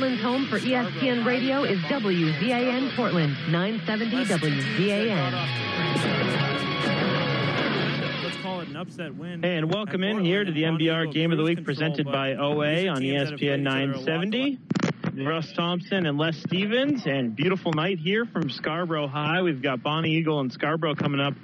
Portland's home for ESPN Radio is WZAN Portland, 970 WZAN. Let's call it an upset win. Hey, and welcome in here to the MBR Game of the Week presented by OA on ESPN 970. Russ Thompson and Les Stevens, and beautiful night here from Scarborough High. We've got Bonnie Eagle and Scarborough coming up.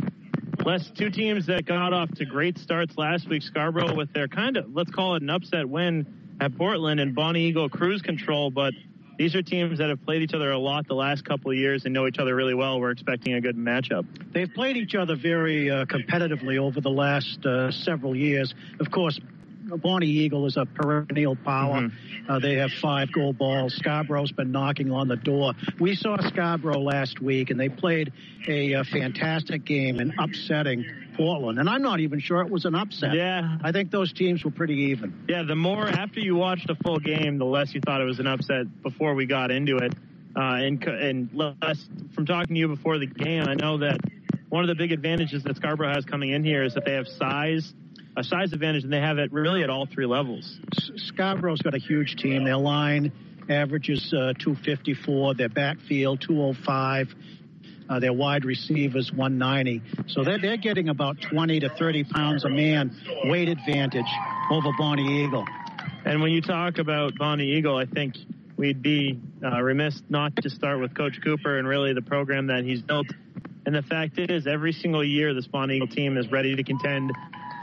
Les, two teams that got off to great starts last week. Scarborough with their kind of, let's call it an upset win at Portland, and Bonnie Eagle cruise control, but these are teams that have played each other a lot the last couple of years and know each other really well. We're expecting a good matchup. They've played each other very uh, competitively over the last uh, several years. Of course, Bonnie Eagle is a perennial power. Mm-hmm. Uh, they have five gold balls. Scarborough's been knocking on the door. We saw Scarborough last week, and they played a, uh fantastic game in upsetting Portland. And I'm not even sure it was an upset. Yeah. I think those teams were pretty even. Yeah, the more after you watched a full game, the less you thought it was an upset before we got into it. Uh, and and less from talking to you before the game, I know that one of the big advantages that Scarborough has coming in here is that they have size, a size advantage, and they have it really at all three levels. Scarborough's got a huge team. Their line averages uh, 254. Their backfield 205. Uh, their wide receivers 190. So they're, they're getting about 20 to 30 pounds a man weight advantage over Bonnie Eagle. And when you talk about Bonnie Eagle, I think we'd be uh, remiss not to start with Coach Cooper and really the program that he's built. And the fact is, every single year, this Bonnie Eagle team is ready to contend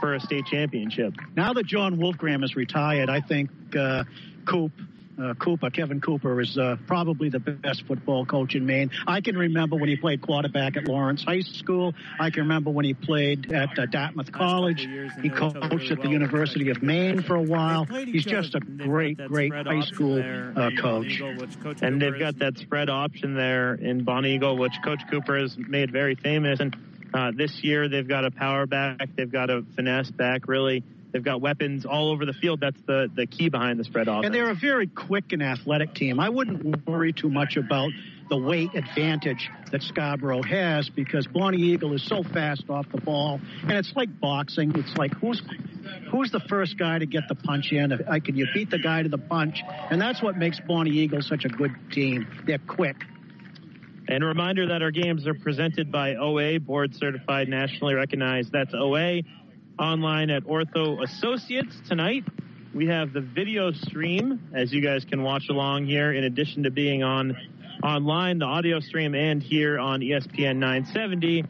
for a state championship. Now that John Wolfgram is retired, I think uh, Coop. Uh, Cooper, Kevin Cooper is uh, probably the best football coach in Maine. I can remember when he played quarterback at Lawrence High School. I can remember when he played at uh, Dartmouth College. He know each other coached really at the well. University of Maine for a while. He's just a great, great high school uh, coach. Eagle, which Coach And they've got that spread option there in Bonnie Eagle, which Coach Cooper has made very famous. And uh, this year, they've got a power back, they've got a finesse back. Really, they've got weapons all over the field. That's the the key behind the spread offense. And they're a very quick and athletic team. I wouldn't worry too much about the weight advantage that Scarborough has because Bonnie Eagle is so fast off the ball, and it's like boxing. It's like who's who's the first guy to get the punch in? I can you beat the guy to the punch, and that's what makes Bonnie Eagle such a good team. They're quick. And a reminder that our games are presented by OA, board certified, nationally recognized. That's OA. Online at Ortho Associates tonight. We have the video stream, as you guys can watch along here, in addition to being on online, the audio stream, and here on ESPN 970.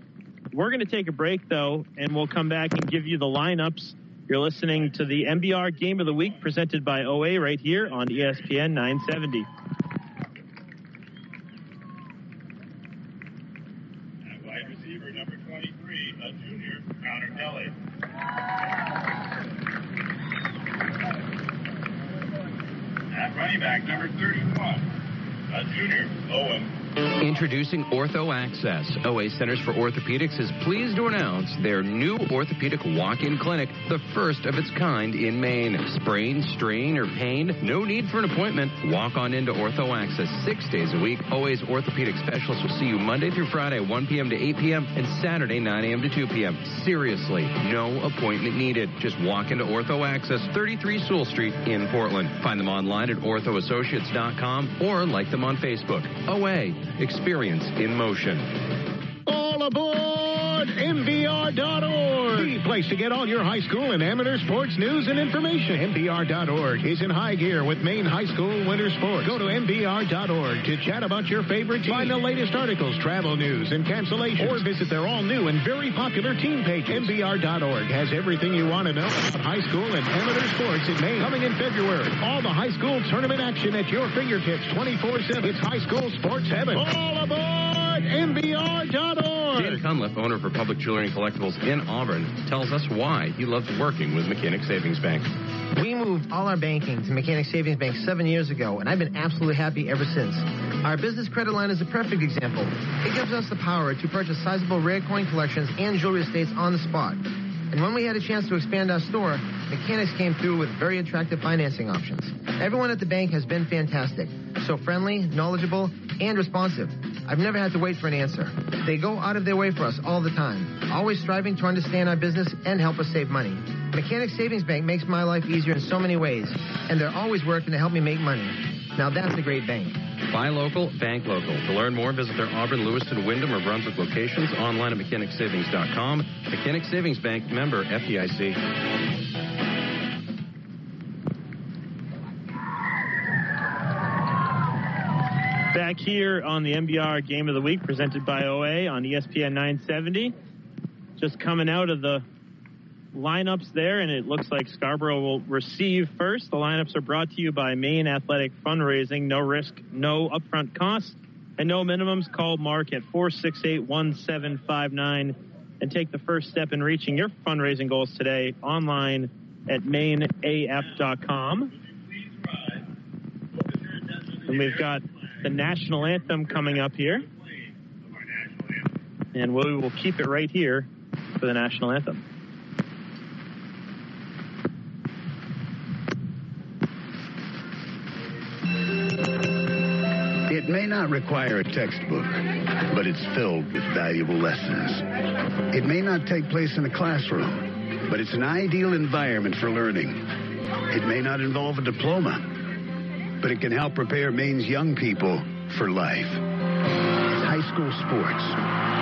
We're going to take a break, though, and we'll come back and give you the lineups. You're listening to the MBR Game of the Week presented by OA right here on ESPN 970. At wide receiver number 23, a junior, Connor Kelly. At running back number 31, a junior, Owen. Introducing Ortho Access. OA Centers for Orthopedics is pleased to announce their new orthopedic walk-in clinic, the first of its kind in Maine. Sprain, strain, or pain? No need for an appointment. Walk on into Ortho Access six days a week. OA's orthopedic specialists will see you Monday through Friday, 1 p.m. to 8 p.m. and Saturday, 9 a.m. to 2 p.m. Seriously, no appointment needed. Just walk into Ortho Access, 33 Sewell Street in Portland. Find them online at orthoassociates.com or like them on Facebook. OA, experience in motion. All aboard MVR.org, the place to get all your high school and amateur sports news and information. MVR.org is in high gear with Maine High School winter sports. Go to MVR.org to chat about your favorite team. Find the latest articles, travel news, and cancellations. Or visit their all new and very popular team page. MVR.org has everything you want to know about high school and amateur sports in Maine. Coming in February, all the high school tournament action at your fingertips 24-7. It's high school sports heaven. All aboard MVR.org. Dan Cunliffe, owner for Public Jewelry and Collectibles in Auburn, tells us why he loves working with Mechanic Savings Bank. We moved all our banking to Mechanic Savings Bank seven years ago, and I've been absolutely happy ever since. Our business credit line is a perfect example. It gives us the power to purchase sizable rare coin collections and jewelry estates on the spot. And when we had a chance to expand our store, Mechanics came through with very attractive financing options. Everyone at the bank has been fantastic. So friendly, knowledgeable, and responsive. I've never had to wait for an answer. They go out of their way for us all the time, always striving to understand our business and help us save money. Mechanic Savings Bank makes my life easier in so many ways, and they're always working to help me make money. Now that's a great bank. Buy local, bank local. To learn more, visit their Auburn, Lewiston, Windham, or Brunswick locations online at mechanicsavings.com. Mechanic Savings Bank member FDIC. Back here on the MBR Game of the Week presented by OA on ESPN 970. Just coming out of the lineups there, and it looks like Scarborough will receive first. The lineups are brought to you by Maine Athletic Fundraising. No risk, no upfront cost, and no minimums. Call Mark at 468 1759 and take the first step in reaching your fundraising goals today online at maineaf.com. And we've got the national anthem coming up here. And we will keep it right here for the national anthem. May not require a textbook, but it's filled with valuable lessons. It may not take place in a classroom, but it's an ideal environment for learning. It may not involve a diploma, but it can help prepare Maine's young people for life. High school sports.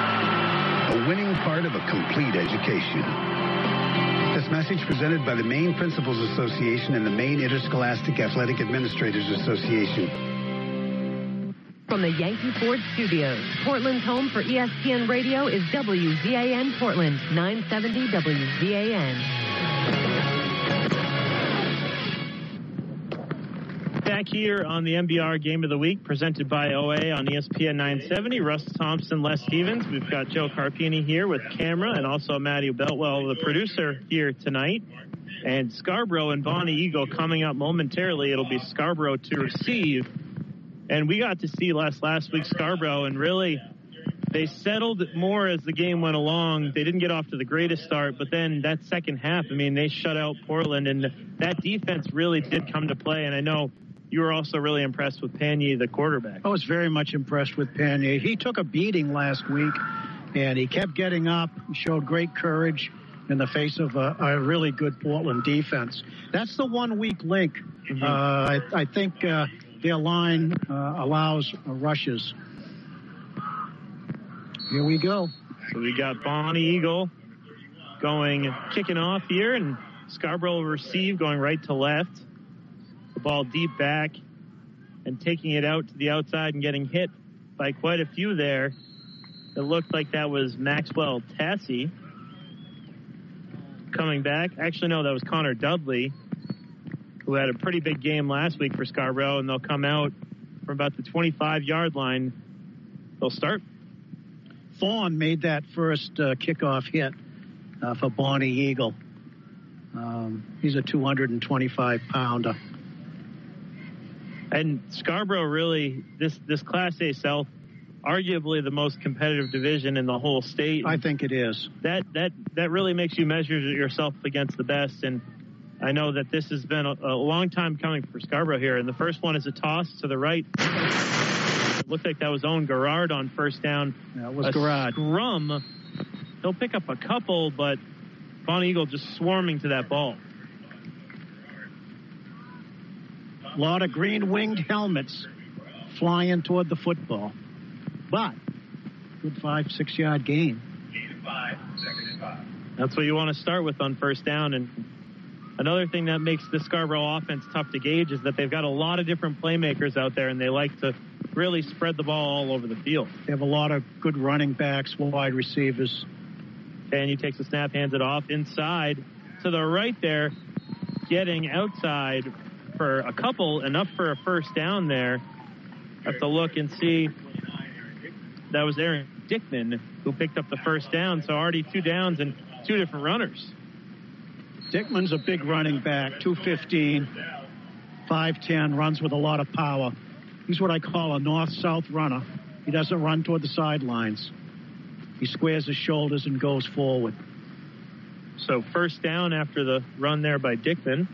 a winning part of a complete education. This message presented by the Maine Principals Association and the Maine Interscholastic Athletic Administrators Association. From the Yankee Ford Studios, Portland's home for ESPN Radio is WZAN Portland, 970 WZAN. Back here on the MBR Game of the Week, presented by OA on ESPN 970. Russ Thompson, Les Stevens. We've got Joe Carpini here with camera, and also Matthew Beltwell, the producer, here tonight. And Scarborough and Bonnie Eagle coming up momentarily. It'll be Scarborough to receive. And we got to see Les last week, Scarborough, and really they settled more as the game went along. They didn't get off to the greatest start, but then that second half, I mean, they shut out Portland, and that defense really did come to play. And I know you were also really impressed with Panyi, the quarterback. I was very much impressed with Panyi. He took a beating last week, and he kept getting up. Showed great courage in the face of a, a really good Portland defense. That's the one weak link. Uh, I, I think uh, their line uh, allows rushes. Here we go. So we got Bonnie Eagle going, kicking off here, and Scarborough will receive going right to left. The ball deep back and taking it out to the outside and getting hit by quite a few there. It looked like that was Maxwell Tassie coming back. Actually, no, that was Connor Dudley, who had a pretty big game last week for Scarborough, and they'll come out from about the 25 yard line. They'll start. Thorne made that first uh, kickoff hit uh, for Bonnie Eagle. Um, he's a 225 pounder. And Scarborough really this this Class A South, arguably the most competitive division in the whole state. I think it is. That that that really makes you measure yourself against the best. And I know that this has been a, a long time coming for Scarborough here. And the first one is a toss to the right. It looked like that was Owen Garrard on first down. That was a Garrard. Scrum. He'll pick up a couple, but Bon Eagle just swarming to that ball. A lot of green winged helmets flying toward the football. But good five, six yard gain. That's what you want to start with on first down. And another thing that makes the Scarborough offense tough to gauge is that they've got a lot of different playmakers out there, and they like to really spread the ball all over the field. They have a lot of good running backs, wide receivers. And he takes the snap, hands it off inside to the right there, getting outside for a couple, enough for a first down there. Have to look and see. That was Aaron Dickman who picked up the first down. So already two downs and two different runners. Dickman's a big running back, 215, 5'10, runs with a lot of power. He's what I call a north-south runner. He doesn't run toward the sidelines. He squares his shoulders and goes forward. So first down after the run there by Dickman.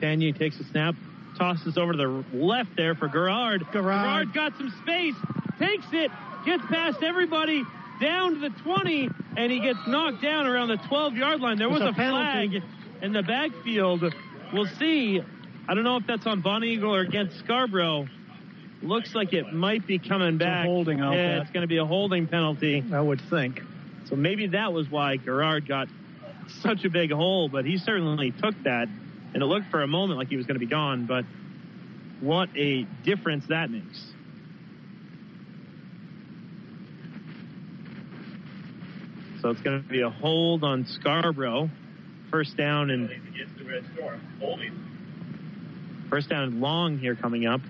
Panyi takes a snap, tosses over to the left there for Gerard. Gerard. Gerard got some space, takes it, gets past everybody, down to the 20, and he gets knocked down around the 12 yard line. There was It's a a, flag penalty. in the backfield. We'll see. I don't know if that's on Bonnie Eagle or against Scarborough. Looks like it might be coming a back. holding, I'll yeah, it's going to be a holding penalty. I would think. So maybe that was why Gerard got such a big hole, but he certainly took that. And it looked for a moment like he was going to be gone, but what a difference that makes. So it's going to be a hold on Scarborough. First down and Against the Red Storm. Holding. first down and long here coming up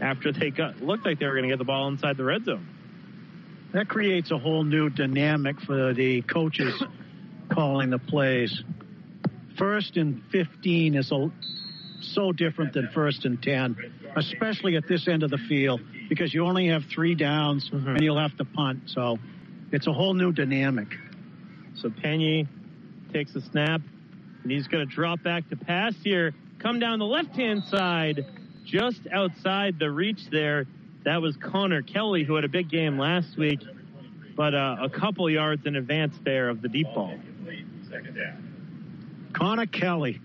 after they got looked like they were going to get the ball inside the red zone. That creates a whole new dynamic for the coaches calling the plays. First and 15 is a, so different than first and 10, especially at this end of the field, because you only have three downs and you'll have to punt. So it's a whole new dynamic. So Panyi takes a snap, and he's going to drop back to pass here. Come down the left hand side, just outside the reach there. That was Connor Kelly, who had a big game last week, but uh, a couple yards in advance there of the deep ball. Complete. Second down. Connor Kelly,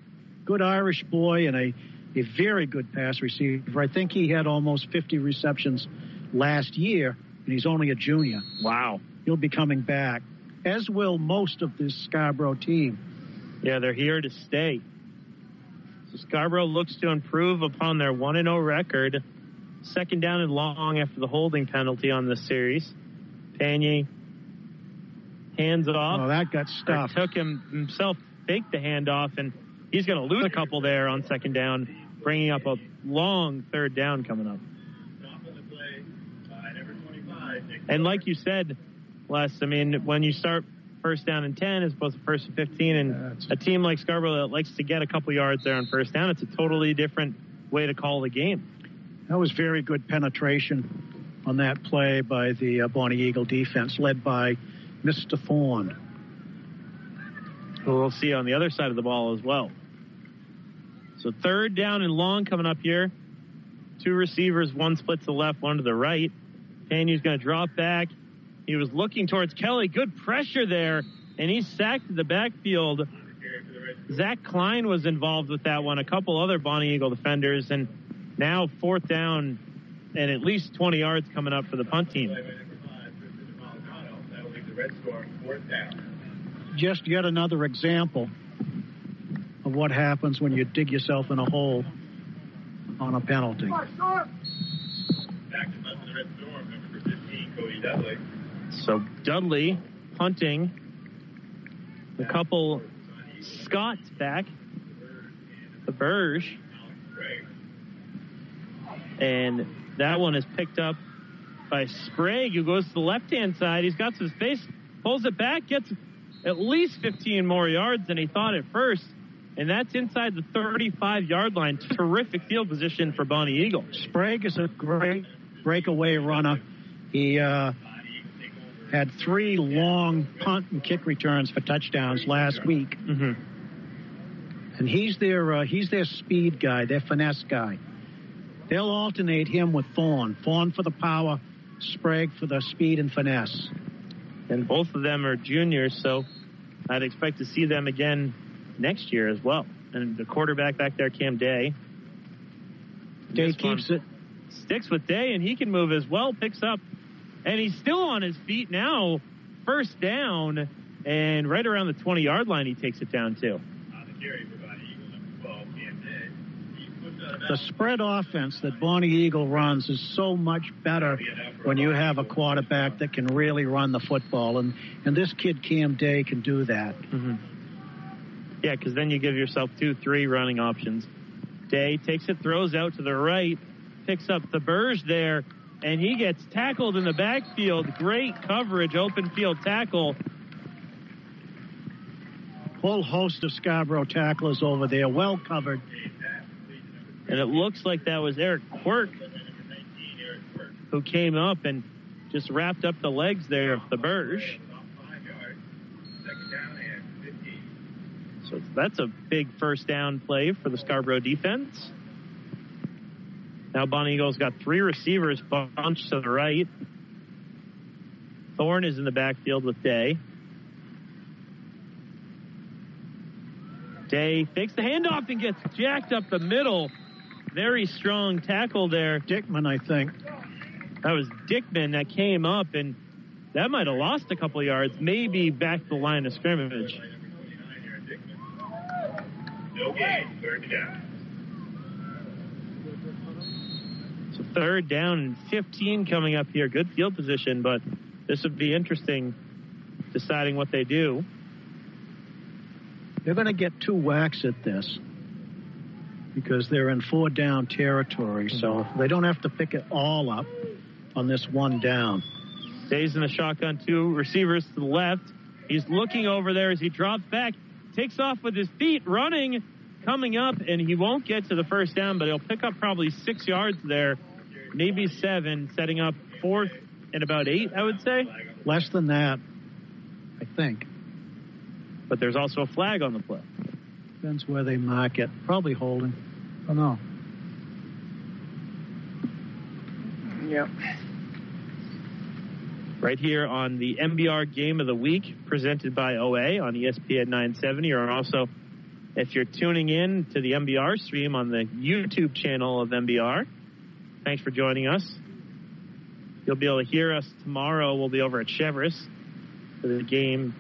good Irish boy and a, a very good pass receiver. I think he had almost 50 receptions last year, and he's only a junior. Wow. He'll be coming back, as will most of this Scarborough team. Yeah, they're here to stay. So Scarborough looks to improve upon their 1 0 record. Second down and long after the holding penalty on this series. Panyi hands it off. Oh, that got stuffed. took him himself, faked the handoff, and he's going to lose a couple there on second down, bringing up a long third down coming up. Stop on the play by number 25. Nick And like you said, Les, I mean, when you start first down and 10 as opposed to first and 15, and a team like Scarborough that likes to get a couple yards there on first down, it's a totally different way to call the game. That was very good penetration on that play by the uh, Bonnie Eagle defense, led by Mr. Thorne. We'll see on the other side of the ball as well. So third down and long coming up here. Two receivers, one split to the left, one to the right. Panyi's going to drop back. He was looking towards Kelly. Good pressure there, and he's sacked the backfield. Zach Klein was involved with that one. A couple other Bonnie Eagle defenders, and now fourth down and at least 20 yards coming up for the punt team. Just yet another example of what happens when you dig yourself in a hole on a penalty. Back to left of the Red Storm, number 15, Cody Dudley. So Dudley punting. A couple Scots back. Theberge. And that one is picked up by Sprague, who goes to the left hand side. He's got some space, pulls it back, gets at least 15 more yards than he thought at first. And that's inside the 35 yard line. Terrific field position for Bonnie Eagle. Sprague is a great breakaway runner. He uh, had three long punt and kick returns for touchdowns last week, Mm-hmm. and he's their uh, he's their speed guy, their finesse guy. They'll alternate him with Thorne. Thorne for the power, Sprague for the speed and finesse. And both of them are juniors, so I'd expect to see them again next year as well. And the quarterback back there, Cam Day. Day keeps it. Sticks with Day, and he can move as well. Picks up, and he's still on his feet now. First down, and right around the 20 yard line, he takes it down too. Uh, On the carry for Bonnie Eagle, number 12, Cam Day. He puts out The spread offense that Bonnie Eagle runs is so much better when you have a quarterback that can really run the football, and and this kid Cam Day can do that. Mm-hmm. Yeah, because then you give yourself two, three running options. Day takes it, throws out to the right, picks up Theberge there, and he gets tackled in the backfield. Great coverage, open field tackle. Whole host of Scarborough tacklers over there, well covered. And it looks like that was Eric Quirk who came up and just wrapped up the legs there of Theberge. So that's a big first down play for the Scarborough defense. Now Bonnie Eagles got three receivers bunched to the right. Thorne is in the backfield with Day. Day fakes the handoff and gets jacked up the middle. Very strong tackle there. Dickman, I think. That was Dickman that came up, and that might have lost a couple yards, maybe back to the line of scrimmage. No gain, third down. So third down and 15 coming up here. Good field position, but this would be interesting deciding what they do. They're going to get two whacks at this because they're in four down territory, so mm-hmm. they don't have to pick it all up on this one down. Stays in the shotgun, two receivers to the left. He's looking over there as he drops back, takes off with his feet, running, coming up, and he won't get to the first down, but he'll pick up probably six yards there, maybe seven, setting up fourth and about eight, I would say. Less than that, I think. But there's also a flag on the play. Depends where they mark it. Probably holding. Oh no. Yep. Right here on the MBR Game of the Week, presented by OA on ESPN 970, or also if you're tuning in to the MBR stream on the YouTube channel of MBR. Thanks for joining us. You'll be able to hear us tomorrow. We'll be over at Cheverus for the game.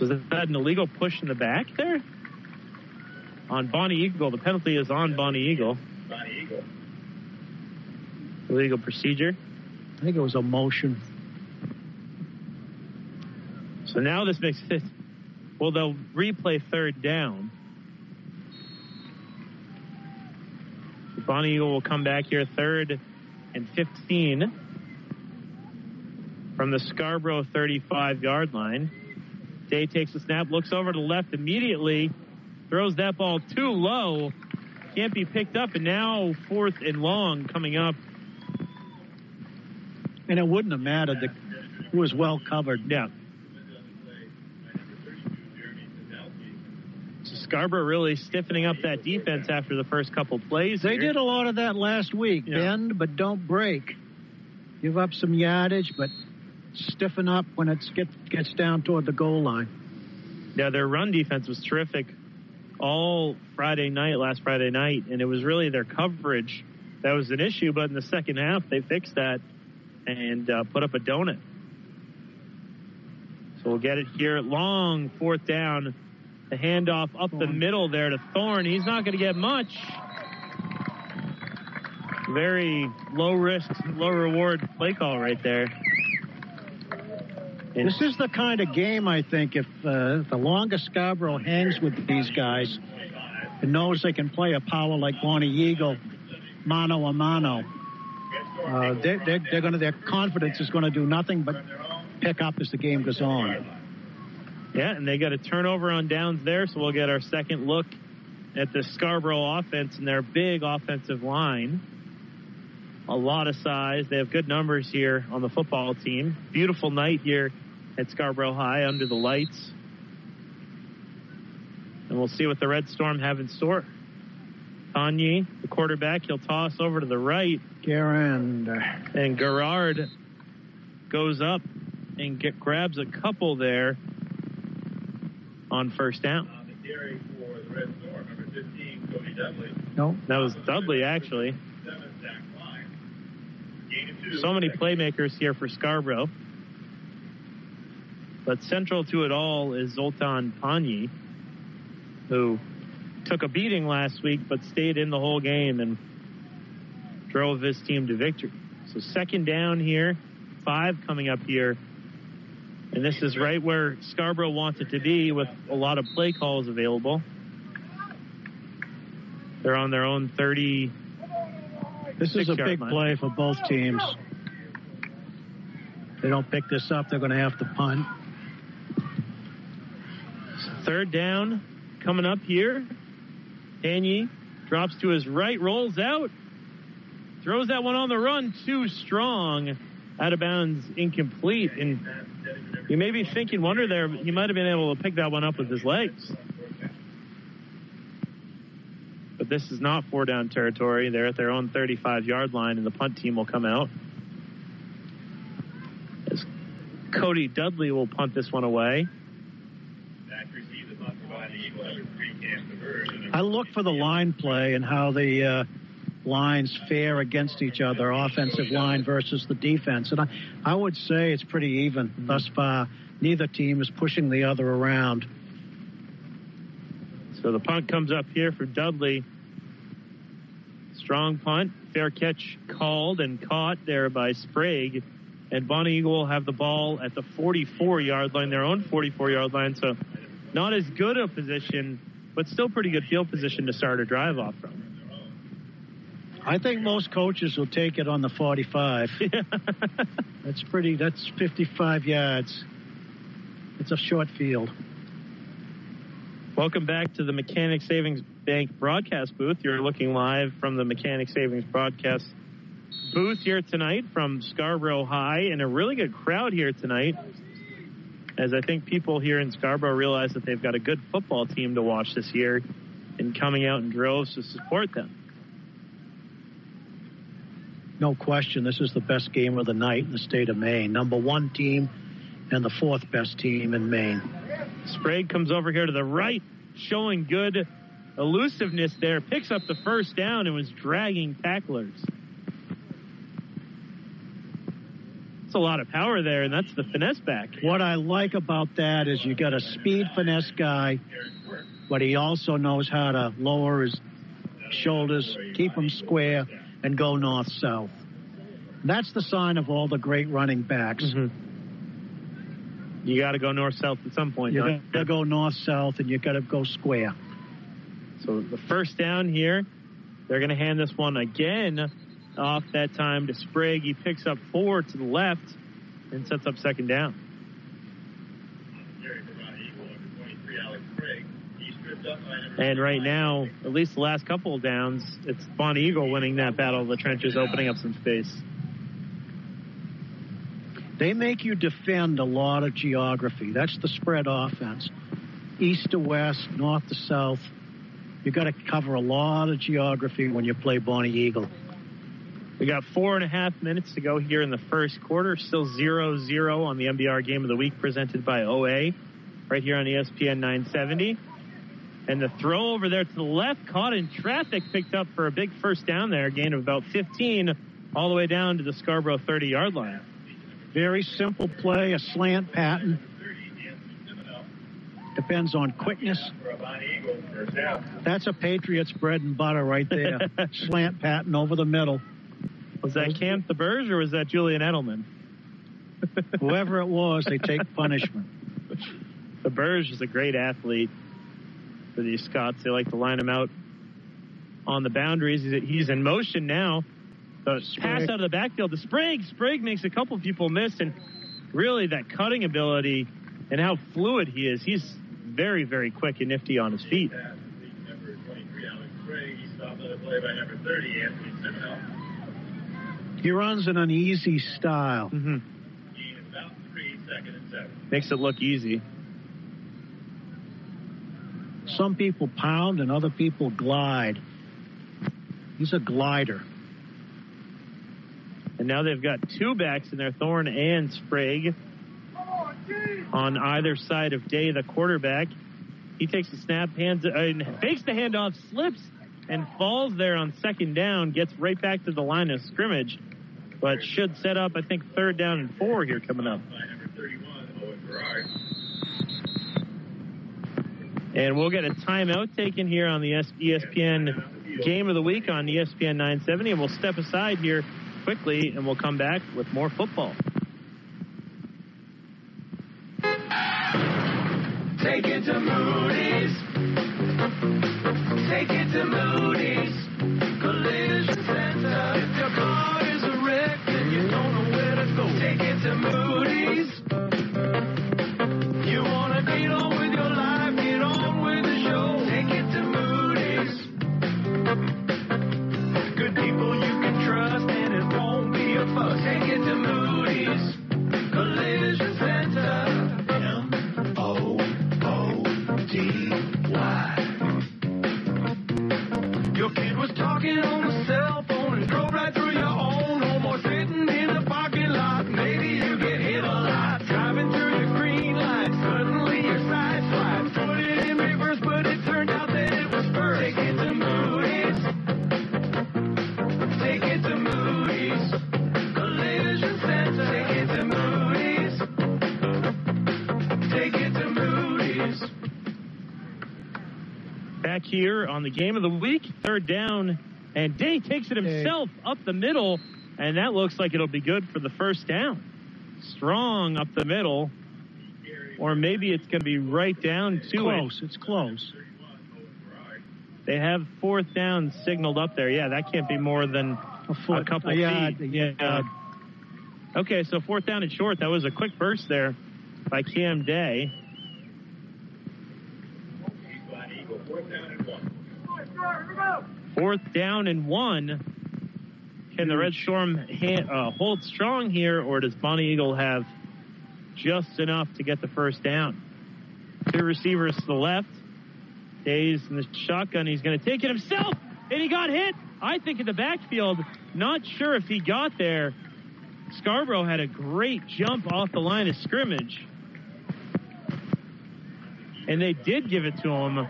So is that an illegal push in the back there? On Bonnie Eagle. The penalty is on Bonnie Eagle. Bonnie Eagle. Illegal procedure. I think it was a motion. So now this makes it. Well, they'll replay third down. Bonnie Eagle will come back here third and 15 from the Scarborough 35 yard line. Day takes the snap, looks over to the left immediately, throws that ball too low, can't be picked up, and now fourth and long coming up. And it wouldn't have mattered. It was well covered. Yeah. Scarborough really stiffening up that defense after the first couple plays. They here. did a lot of that last week. Yeah. Bend, but don't break. Give up some yardage, but stiffen up when it get, gets down toward the goal line. Yeah, their run defense was terrific all Friday night, last Friday night, and it was really their coverage that was an issue. But in the second half, they fixed that and uh, put up a donut. So we'll get it here. Long fourth down. The handoff up the middle there to Thorne. He's not going to get much. Very low risk, low reward play call right there. This is the kind of game I think if uh, the longest Scarborough hangs with these guys and knows they can play a power like Bonnie Eagle, mano a mano, uh, they're, they're, they're going to their confidence is going to do nothing but pick up as the game goes on. Yeah, and they got a turnover on downs there, so we'll get our second look at the Scarborough offense and their big offensive line. A lot of size. They have good numbers here on the football team. Beautiful night here at Scarborough High under the lights. And we'll see what the Red Storm have in store. Panyi, the quarterback, he'll toss over to the right, Garand, and Gerard goes up and get, grabs a couple there on first down. On the carry for the Red Storm, 15, Dudley. no, That was Dudley, actually. Seven sack line. Gain of two. So many playmakers here for Scarborough. But central to it all is Zoltan Panyi, who took a beating last week but stayed in the whole game and drove his team to victory. So second down here, five coming up here. And this is right where Scarborough wants it to be with a lot of play calls available. They're on their own 30. this is a big line. play for both teams. They don't pick this up, they're going to have to punt. Third down coming up here. Danny drops to his right, rolls out, throws that one on the run too strong, out of bounds, incomplete. And you may be thinking, wonder there, he might have been able to pick that one up with his legs. But this is not four down territory. They're at their own 35 yard line, and the punt team will come out. As Cody Dudley will punt this one away. I look for the line play and how the uh, lines fare against each other, offensive line versus the defense. And I, I would say it's pretty even thus far. Neither team is pushing the other around. So the punt comes up here for Dudley. Strong punt, fair catch called and caught there by Sprague. And Bonnie Eagle will have the ball at the 44 yard line, their own 44 yard line. So not as good a position, but still pretty good field position to start a drive off from. I think most coaches will take it on the 45. that's pretty, that's 55 yards. It's a short field. Welcome back to the Mechanic Savings Bank broadcast booth. You're looking live from the Mechanic Savings broadcast booth here tonight from Scarborough High, and a really good crowd here tonight. As I think people here in Scarborough realize that they've got a good football team to watch this year and coming out in droves to support them. No question, this is the best game of the night in the state of Maine. Number one team and the fourth best team in Maine. Sprague comes over here to the right, showing good elusiveness there, picks up the first down and was dragging tacklers. It's a lot of power there, and that's the finesse back. What I like about that is you got a speed finesse guy, but he also knows how to lower his shoulders, keep them square, and go north south. That's the sign of all the great running backs. Mm-hmm. You got to go north south at some point. You got to go north south, and you got to go square. So the first down here, they're going to hand this one again off that time to Sprague. He picks up four to the left and sets up second down. And right now, at least the last couple of downs, it's Bonnie Eagle winning that battle of the trenches, opening up some space. They make you defend a lot of geography. That's the spread offense. East to west, north to south. You've got to cover a lot of geography when you play Bonnie Eagle. We got four and a half minutes to go here in the first quarter. Still 0 0 on the MBR game of the week presented by OA right here on ESPN 970. And the throw over there to the left, caught in traffic, picked up for a big first down there, gain of about 15, all the way down to the Scarborough 30 yard line. Very simple play, a slant pattern. Depends on quickness. That's a Patriots bread and butter right there. slant pattern over the middle. Was that Cam Theberge or was that Julian Edelman? Whoever it was, they take punishment. Theberge is a great athlete for these Scots. They like to line him out on the boundaries. He's in motion now. The pass out of the backfield to Sprague. Sprague makes a couple people miss, and really that cutting ability and how fluid he is. He's very, very quick and nifty on his feet. Number 23, Alex Sprague. He runs an uneasy style. Mm-hmm. Makes it look easy. Some people pound and other people glide. He's a glider. And now they've got two backs in there, Thorne and Sprague. On either side of Day, the quarterback. He takes the snap, hands uh, and fakes the handoff, slips, and falls there on second down. Gets right back to the line of scrimmage, but should set up, I think, third down and four here coming up. And we'll get a timeout taken here on the ESPN Game of the Week on ESPN 970, and we'll step aside here quickly, and we'll come back with more football. Back here on the game of the week, third down, and Day takes it himself up the middle, and that looks like it'll be good for the first down. Strong up the middle, or maybe it's going to be right down to close. It. It's close. They have fourth down signaled up there. Yeah, that can't be more than a, foot, a couple uh, yeah, feet. Yeah. yeah. Okay, so fourth down and short. That was a quick burst there by Cam Day. Fourth down and one. Can the Red Storm uh, hold strong here, or does Bonnie Eagle have just enough to get the first down? Two receivers to the left. Days in the shotgun. He's going to take it himself, and he got hit. I think in the backfield. Not sure if he got there. Scarborough had a great jump off the line of scrimmage. And they did give it to him.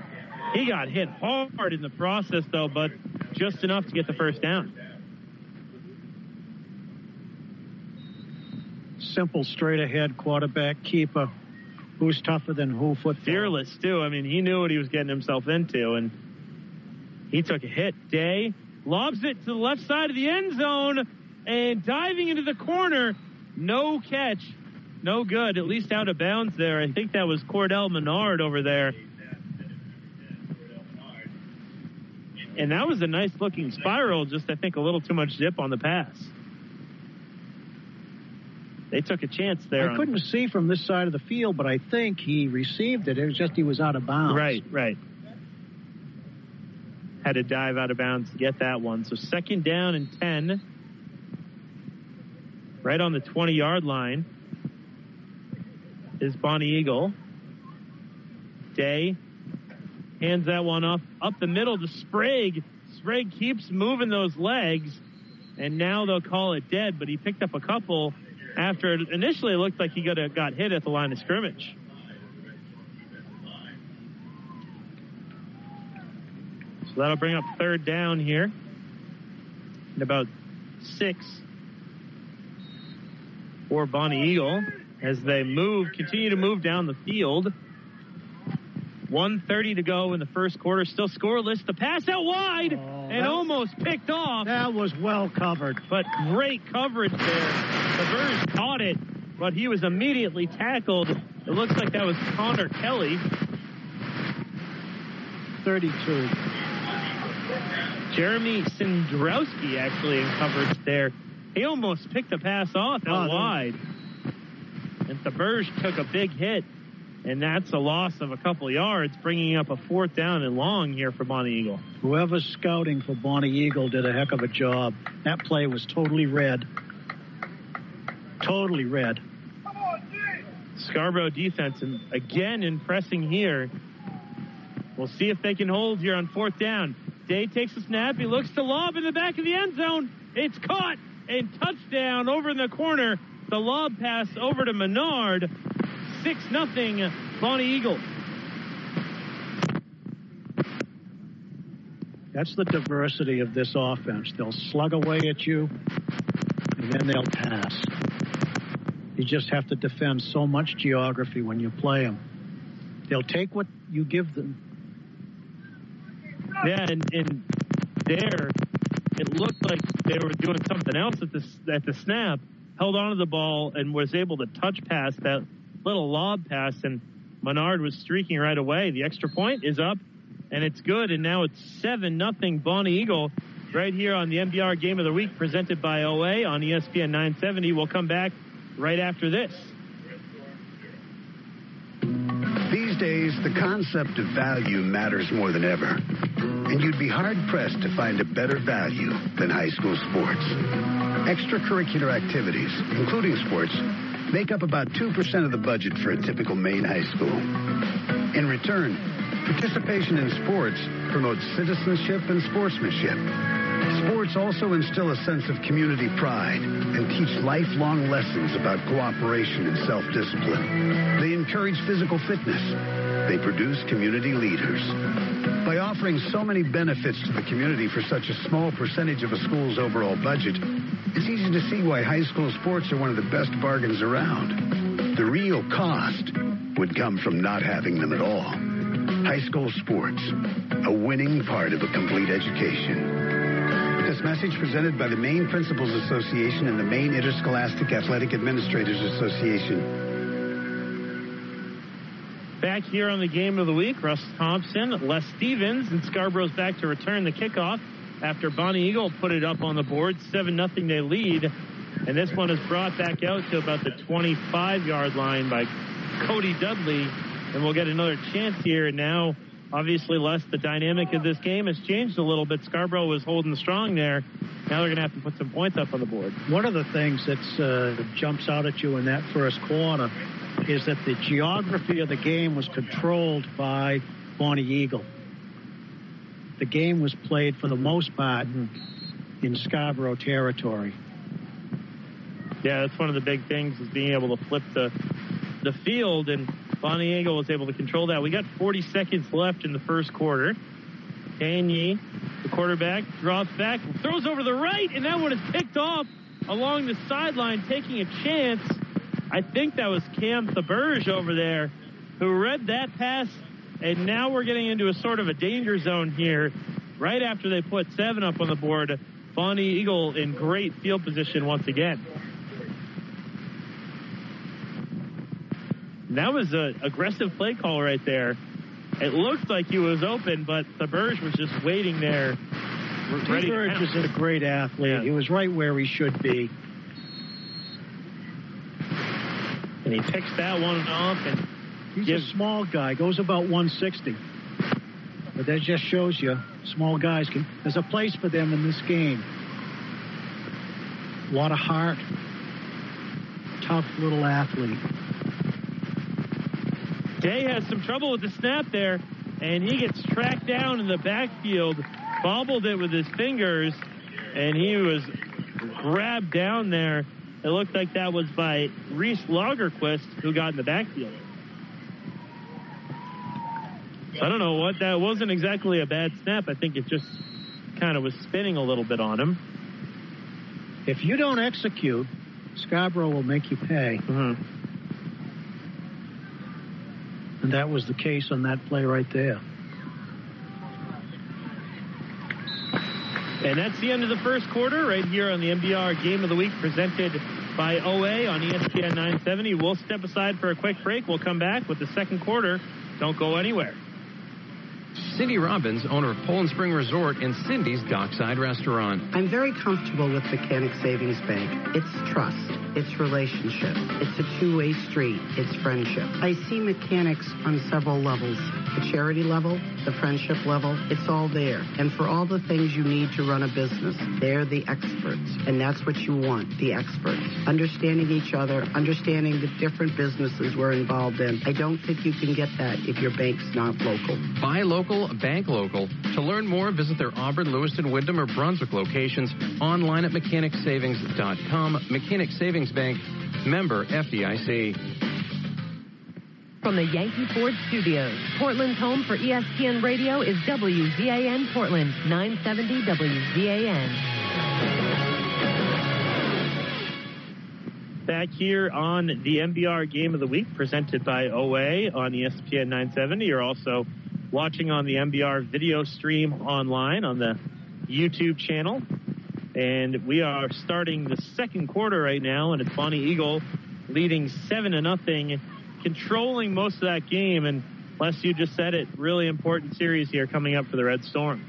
He got hit hard in the process, though, but just enough to get the first down. Simple, straight ahead quarterback keeper. Who's tougher than who? Football. Fearless, too. I mean, he knew what he was getting himself into, and he took a hit. Day lobs it to the left side of the end zone and diving into the corner. No catch. No good. At least out of bounds there. I think that was Cordell Menard over there. And that was a nice looking spiral, just I think a little too much zip on the pass. They took a chance there. I couldn't see from this side of the field, but I think he received it. It was just he was out of bounds. Right, right. Had to dive out of bounds to get that one. So second down and 10. Right on the 20 yard line is Bonnie Eagle. Day hands that one up up the middle to Sprague. Sprague keeps moving those legs, and now they'll call it dead. But he picked up a couple after it initially it looked like he got got hit at the line of scrimmage. So that'll bring up third down here. And about six for Bonnie Eagle as they move, continue to move down the field. 130 to go in the first quarter. Still scoreless. The pass out wide oh, and almost picked off. That was well covered. But great coverage there. The Bears caught it, but he was immediately tackled. It looks like that was Connor Kelly. 32. Jeremy Sindrowski actually in coverage there. He almost picked the pass off out Oh, wide. And Theberge took a big hit, and that's a loss of a couple of yards, bringing up a fourth down and long here for Bonnie Eagle. Whoever's scouting for Bonnie Eagle did a heck of a job. That play was totally red. Totally red. Scarborough defense, and again impressing here. We'll see if they can hold here on fourth down. Day takes a snap. He looks to lob in the back of the end zone. It's caught and touchdown over in the corner. The lob pass over to Menard. 6 nothing Bonnie Eagle. That's the diversity of this offense. They'll slug away at you, and then they'll pass. You just have to defend so much geography when you play them. They'll take what you give them. Yeah, and, and there, it looked like they were doing something else at the, at the snap, held onto the ball, and was able to touch pass that little lob pass, and Menard was streaking right away. The extra point is up, and it's good, and now it's 7 nothing Bonnie Eagle right here on the MBR Game of the Week presented by OA on ESPN 970. We'll come back right after this. These days, the concept of value matters more than ever. And you'd be hard pressed to find a better value than high school sports. Extracurricular activities, including sports, make up about 2% of the budget for a typical Maine high school. In return, participation in sports promotes citizenship and sportsmanship. Sports also instill a sense of community pride and teach lifelong lessons about cooperation and self-discipline. They encourage physical fitness. They produce community leaders. By offering so many benefits to the community for such a small percentage of a school's overall budget, it's easy to see why high school sports are one of the best bargains around. The real cost would come from not having them at all. High school sports, a winning part of a complete education. This message presented by the Maine Principals Association and the Maine Interscholastic Athletic Administrators Association. Back here on the game of the week, Russ Thompson, Les Stevens, and Scarborough's back to return the kickoff after Bonnie Eagle put it up on the board. 7 0 they lead. And this one is brought back out to about the 25 yard line by Cody Dudley. And we'll get another chance here. Now, obviously, Les, the dynamic of this game has changed a little bit. Scarborough was holding strong there. Now they're going to have to put some points up on the board. One of the things that uh, jumps out at you in that first quarter is that the geography of the game was controlled by Bonnie Eagle. The game was played for the most part in Scarborough territory. Yeah, that's one of the big things is being able to flip the the field, and Bonnie Eagle was able to control that. We got 40 seconds left in the first quarter. Panyi, the quarterback, drops back, throws over the right, and that one is picked off along the sideline, taking a chance. I think that was Cam Theberge over there who read that pass, and now we're getting into a sort of a danger zone here. Right after they put seven up on the board, Bonnie Eagle in great field position once again. That was an aggressive play call right there. It looked like he was open, but Theberge was just waiting there. to is a great athlete. Yeah. He was right where he should be. And he picks that one off and He's gives a small guy, goes about 160. But that just shows you small guys can. There's a place for them in this game. What a lot of heart, tough little athlete. Day has some trouble with the snap there, and he gets tracked down in the backfield, bobbled it with his fingers, and he was grabbed down there. It looked like that was by Reese Lagerquist, who got in the backfield. I don't know what that wasn't exactly a bad snap. I think it just kind of was spinning a little bit on him. If you don't execute, Scarborough will make you pay. Mm-hmm. And that was the case on that play right there. And that's the end of the first quarter right here on the MBR Game of the Week presented by OA on ESPN 970. We'll step aside for a quick break. We'll come back with the second quarter. Don't go anywhere. Cindy Robbins, owner of Poland Spring Resort and Cindy's Dockside Restaurant. I'm very comfortable with Mechanic Savings Bank. It's trust. It's relationship. It's a two-way street. It's friendship. I see mechanics on several levels. The charity level, the friendship level, it's all there. And for all the things you need to run a business, they're the experts. And that's what you want, the experts. Understanding each other, understanding the different businesses we're involved in. I don't think you can get that if your bank's not local. Buy local, bank local. To learn more, visit their Auburn, Lewiston, Windham, or Brunswick locations online at mechanicsavings.com. Mechanic Savings Bank, member FDIC. From the Yankee Ford Studios, Portland's home for ESPN Radio is WZAN Portland, 970 WZAN. Back here on the MBR Game of the Week presented by OA on ESPN 970. You're also watching on the MBR video stream online on the YouTube channel. And we are starting the second quarter right now, and it's Bonnie Eagle leading seven to nothing, controlling most of that game. And Les, you just said it, really important series here coming up for the Red Storm.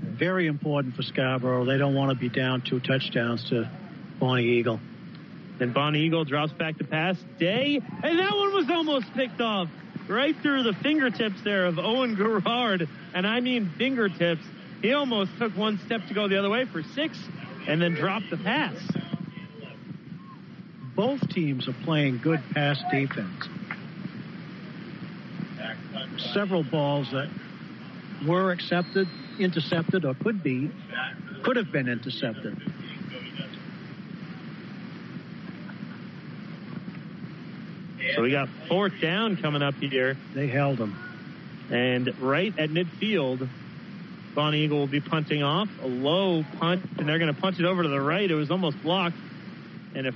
Very important for Scarborough. They don't want to be down two touchdowns to Bonnie Eagle. Then Bonnie Eagle drops back to pass. Day, and that one was almost picked off right through the fingertips there of Owen Gerard. And I mean fingertips. He almost took one step to go the other way for six and then dropped the pass. Both teams are playing good pass defense. Several balls that were accepted, intercepted, or could be, could have been intercepted. So we got fourth down coming up here. They held them. And right at midfield, Bonnie Eagle will be punting off a low punt, and they're going to punch it over to the right. It was almost blocked, and it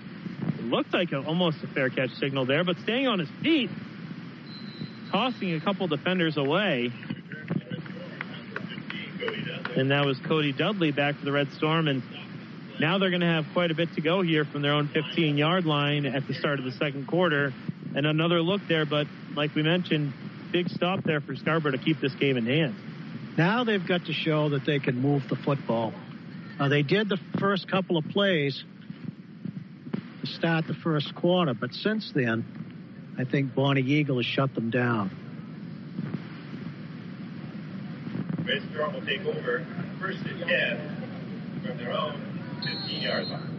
looked like a, almost a fair catch signal there. But staying on his feet, tossing a couple defenders away. And that was Cody Dudley back for the Red Storm. And now they're going to have quite a bit to go here from their own 15 yard line at the start of the second quarter. And another look there, but like we mentioned, big stop there for Scarborough to keep this game in hand. Now they've got to show that they can move the football. Uh, they did the first couple of plays to start the first quarter, but since then, I think Bonnie Eagle has shut them down. Red will take over first and 10 from their own 15 yard line.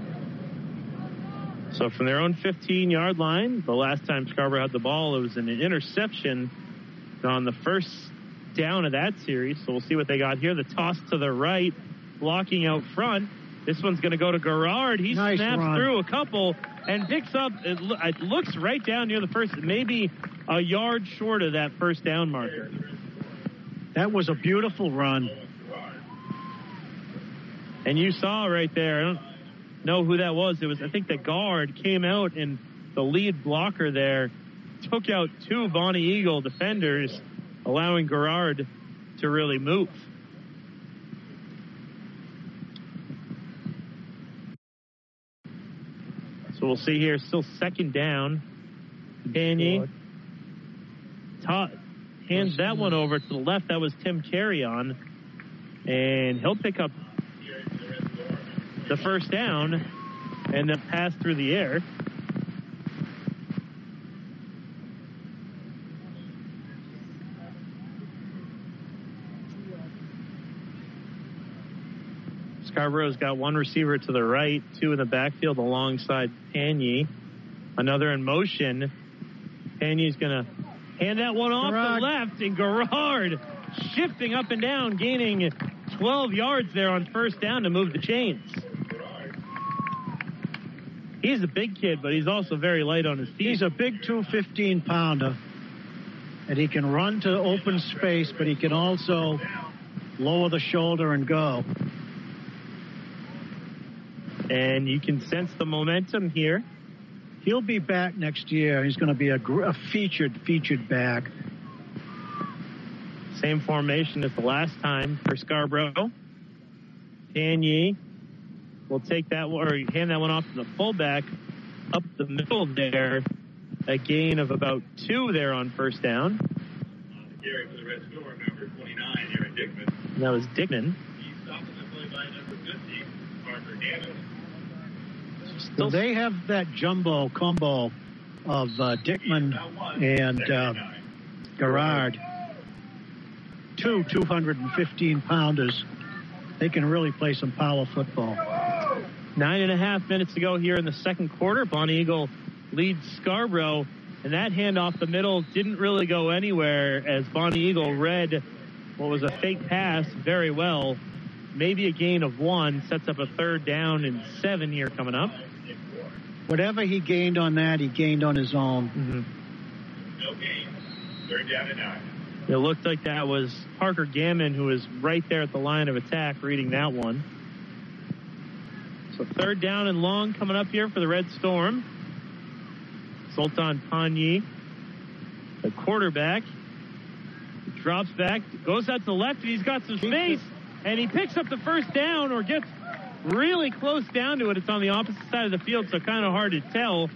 So from their own 15 yard line, the last time Scarborough had the ball, it was an interception on the first down of that series. So we'll see what they got here. The toss to the right, blocking out front. This one's going to go to Gerard. He Nice snaps run. through a couple and picks up. It, lo- it looks right down near the first, maybe a yard short of that first down marker. That was a beautiful run. And you saw right there, I don't know who that was. It was, I think the guard came out and the lead blocker there took out two Bonnie Eagle defenders, allowing Gerard to really move. So we'll see here, still second down. Panyi ta- hands that one over to the left. That was Tim Carrion. And he'll pick up the first down and then pass through the air. Scarborough's got one receiver to the right, two in the backfield alongside Panyi. Another in motion. Panyi's going to hand that one off to the left, and Gerard shifting up and down, gaining 12 yards there on first down to move the chains. He's a big kid, but he's also very light on his feet. He's a big 215 pounder, and he can run to open space, but he can also lower the shoulder and go. And you can sense the momentum here. He'll be back next year. He's going to be a, gr- a featured, featured back. Same formation as the last time for Scarborough. Panyi will take that one, or hand that one off to the fullback up the middle there. A gain of about two there on first down. Carry for the Red Storm, number 29, Aaron Dickman. And that was Dickman. He's stopped in the play by number 50, Parker Gannon. So they have that jumbo combo of uh, Dickman and uh, Gerard. Two 215 pounders. They can really play some power football. Nine and a half minutes to go here in the second quarter. Bonnie Eagle leads Scarborough, and that handoff the middle didn't really go anywhere as Bonnie Eagle read what was a fake pass very well. Maybe a gain of one sets up a third down and seven here coming up. Whatever he gained on that, he gained on his own. Mm-hmm. No gain. Third down and nine. It looked like that was Parker Gammon who was right there at the line of attack reading that one. So third down and long coming up here for the Red Storm. Sultan Panyi, the quarterback, drops back, goes out to the left, and he's got some space, and he picks up the first down or gets really close down to it. It's on the opposite side of the field, so kind of hard to tell.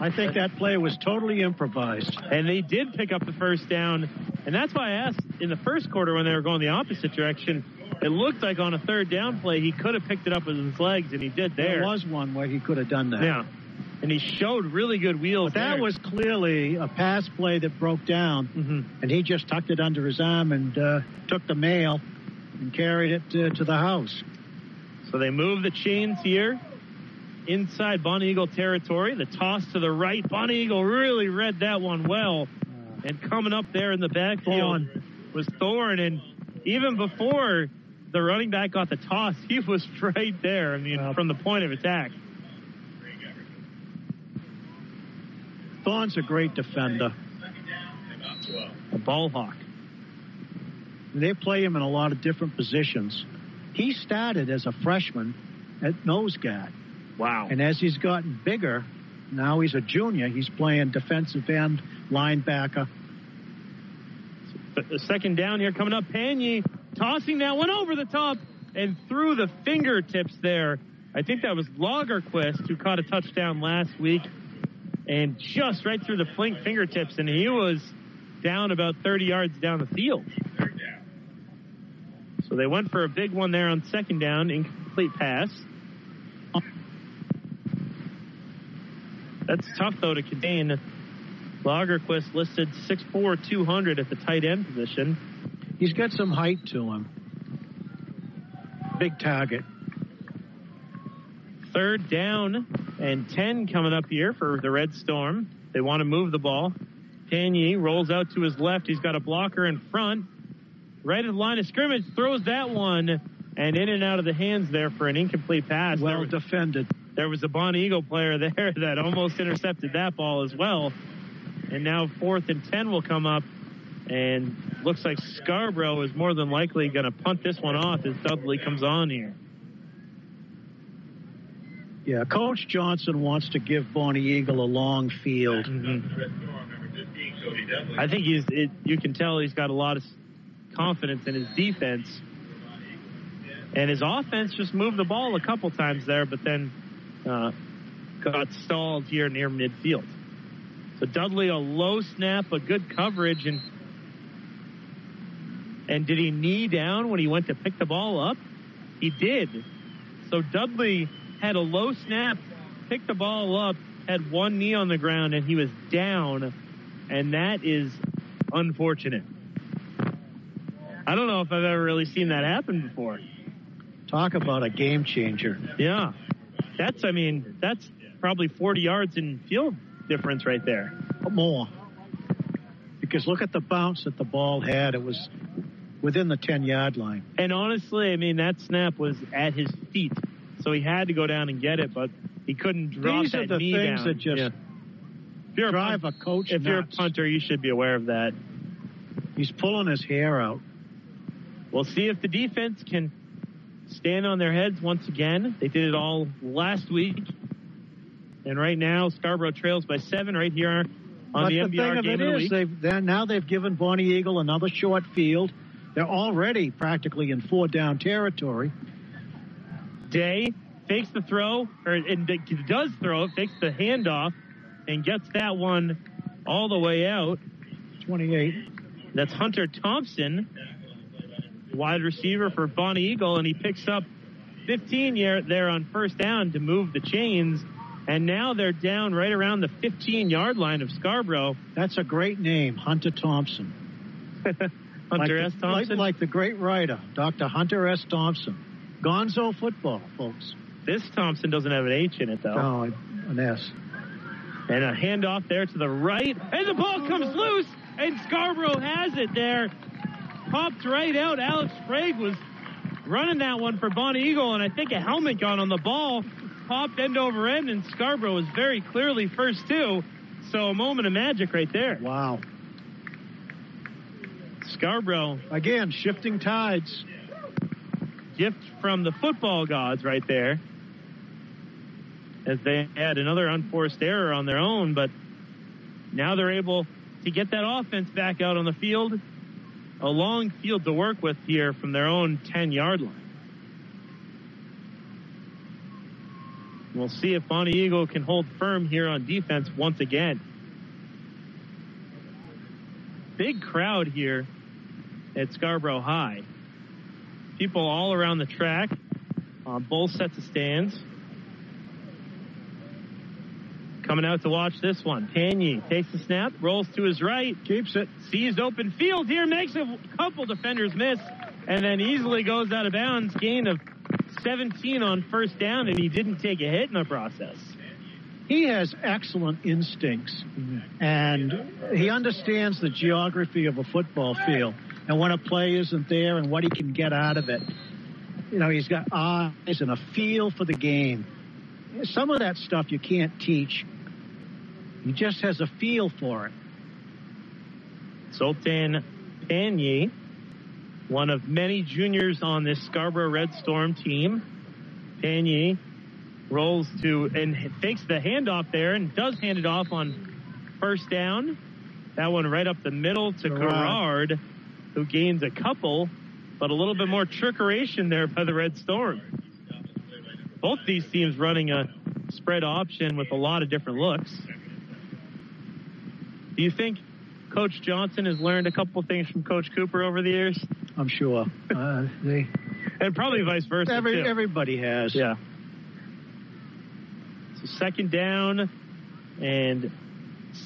I think that play was totally improvised. And they did pick up the first down. And that's why I asked in the first quarter when they were going the opposite direction, it looked like on a third down play, he could have picked it up with his legs, and he did there. There was one where he could have done that. Yeah. And he showed really good wheels. But that there. was clearly a pass play that broke down, Mm-hmm. and he just tucked it under his arm and uh, took the mail and carried it uh, to the house. So they move the chains here inside Bonnie Eagle territory. The toss to the right. Bonnie Eagle really read that one well. And coming up there in the backfield was Thorne. And even before the running back got the toss, he was right there. I mean, from the point of attack. Thorne's a great defender. A ball hawk. They play him in a lot of different positions. He started as a freshman at nose guard. Wow. And as he's gotten bigger, now he's a junior, he's playing defensive end, linebacker, But the second down here coming up. Panyi tossing that one over the top and through the fingertips there. I think that was Lagerquist who caught a touchdown last week and just right through the fling fingertips, and he was down about 30 yards down the field. So they went for a big one there on second down, incomplete pass. That's tough though to contain. Lagerquist listed 6'4", 200 at the tight end position. He's got some height to him. Big target. Third down and 10 coming up here for the Red Storm. They want to move the ball. Panyi rolls out to his left. He's got a blocker in front. Right at the line of scrimmage, throws that one and in and out of the hands there for an incomplete pass. Well was- defended. There was a Bon Eagle player there that almost intercepted that ball as well. And now fourth and 10 will come up. And looks like Scarborough is more than likely going to punt this one off as Dudley comes on here. Yeah, Coach Johnson wants to give Bonnie Eagle a long field. Mm-hmm. I think he's, it, you can tell he's got a lot of confidence in his defense. And his offense just moved the ball a couple times there, but then uh, got stalled here near midfield. So Dudley, a low snap, a good coverage, and and did he knee down when he went to pick the ball up? He did. So Dudley had a low snap, picked the ball up, had one knee on the ground, and he was down, and that is unfortunate. I don't know if I've ever really seen that happen before. Talk about a game changer. Yeah. That's, I mean, that's probably 40 yards in field difference right there. More. Because look at the bounce that the ball had. It was within the 10 yard line. And honestly, I mean, that snap was at his feet. So he had to go down and get it, but he couldn't drop These that are the things down. that just Yeah. If you're a drive punt- a coach If you're a punter, you should be aware of that. He's pulling his hair out. We'll see if the defense can stand on their heads once again. They did it all last week. And right now, Scarborough trails by seven right here on but the the MBR game of the is, week. they've now they've given Bonnie Eagle another short field. They're already practically in four down territory. Day fakes the throw, or and does throw it, fakes the handoff, and gets that one all the way out. 28. That's Hunter Thompson, wide receiver for Bonnie Eagle, and he picks up 15 year there on first down to move the chains. And now they're down right around the 15 yard line of Scarborough. That's a great name, Hunter Thompson. Hunter like S. the- Thompson. Like, like the great writer, Dr. Hunter S. Thompson. Gonzo football, folks. This Thompson doesn't have an H in it though. Oh, an S. And a handoff there to the right. And the ball comes loose. And Scarborough has it there. Popped right out. Alex Sprague was running that one for Bonnie Eagle. And I think a helmet got on the ball. Popped end over end. And Scarborough was very clearly first two. So a moment of magic right there. Wow. Scarborough. Again, shifting tides. Gift from the football gods right there. As they had another unforced error on their own, but now they're able to get that offense back out on the field. A long field to work with here from their own 10 yard line. We'll see if Bonnie Eagle can hold firm here on defense once again. Big crowd here at Scarborough High. People all around the track on both sets of stands. Coming out to watch this one. Panyi takes the snap, rolls to his right, keeps it, sees open field here, makes a couple defenders miss, and then easily goes out of bounds. Gain of 17 on first down, and he didn't take a hit in the process. He has excellent instincts, and he understands the geography of a football field and when a play isn't there and what he can get out of it. You know, he's got eyes and a feel for the game. Some of that stuff you can't teach. He just has a feel for it. Sultan Panyi, one of many juniors on this Scarborough Red Storm team. Panyi rolls to and fakes the handoff there and does hand it off on first down. That one right up the middle to oh, Gerard. Gerard. who gains a couple, but a little bit more trickeration there by the Red Storm. Both these teams running a spread option with a lot of different looks. Do you think Coach Johnson has learned a couple things from Coach Cooper over the years? I'm sure. Uh, they, And probably vice versa. every, too. everybody has. Yeah. So second down and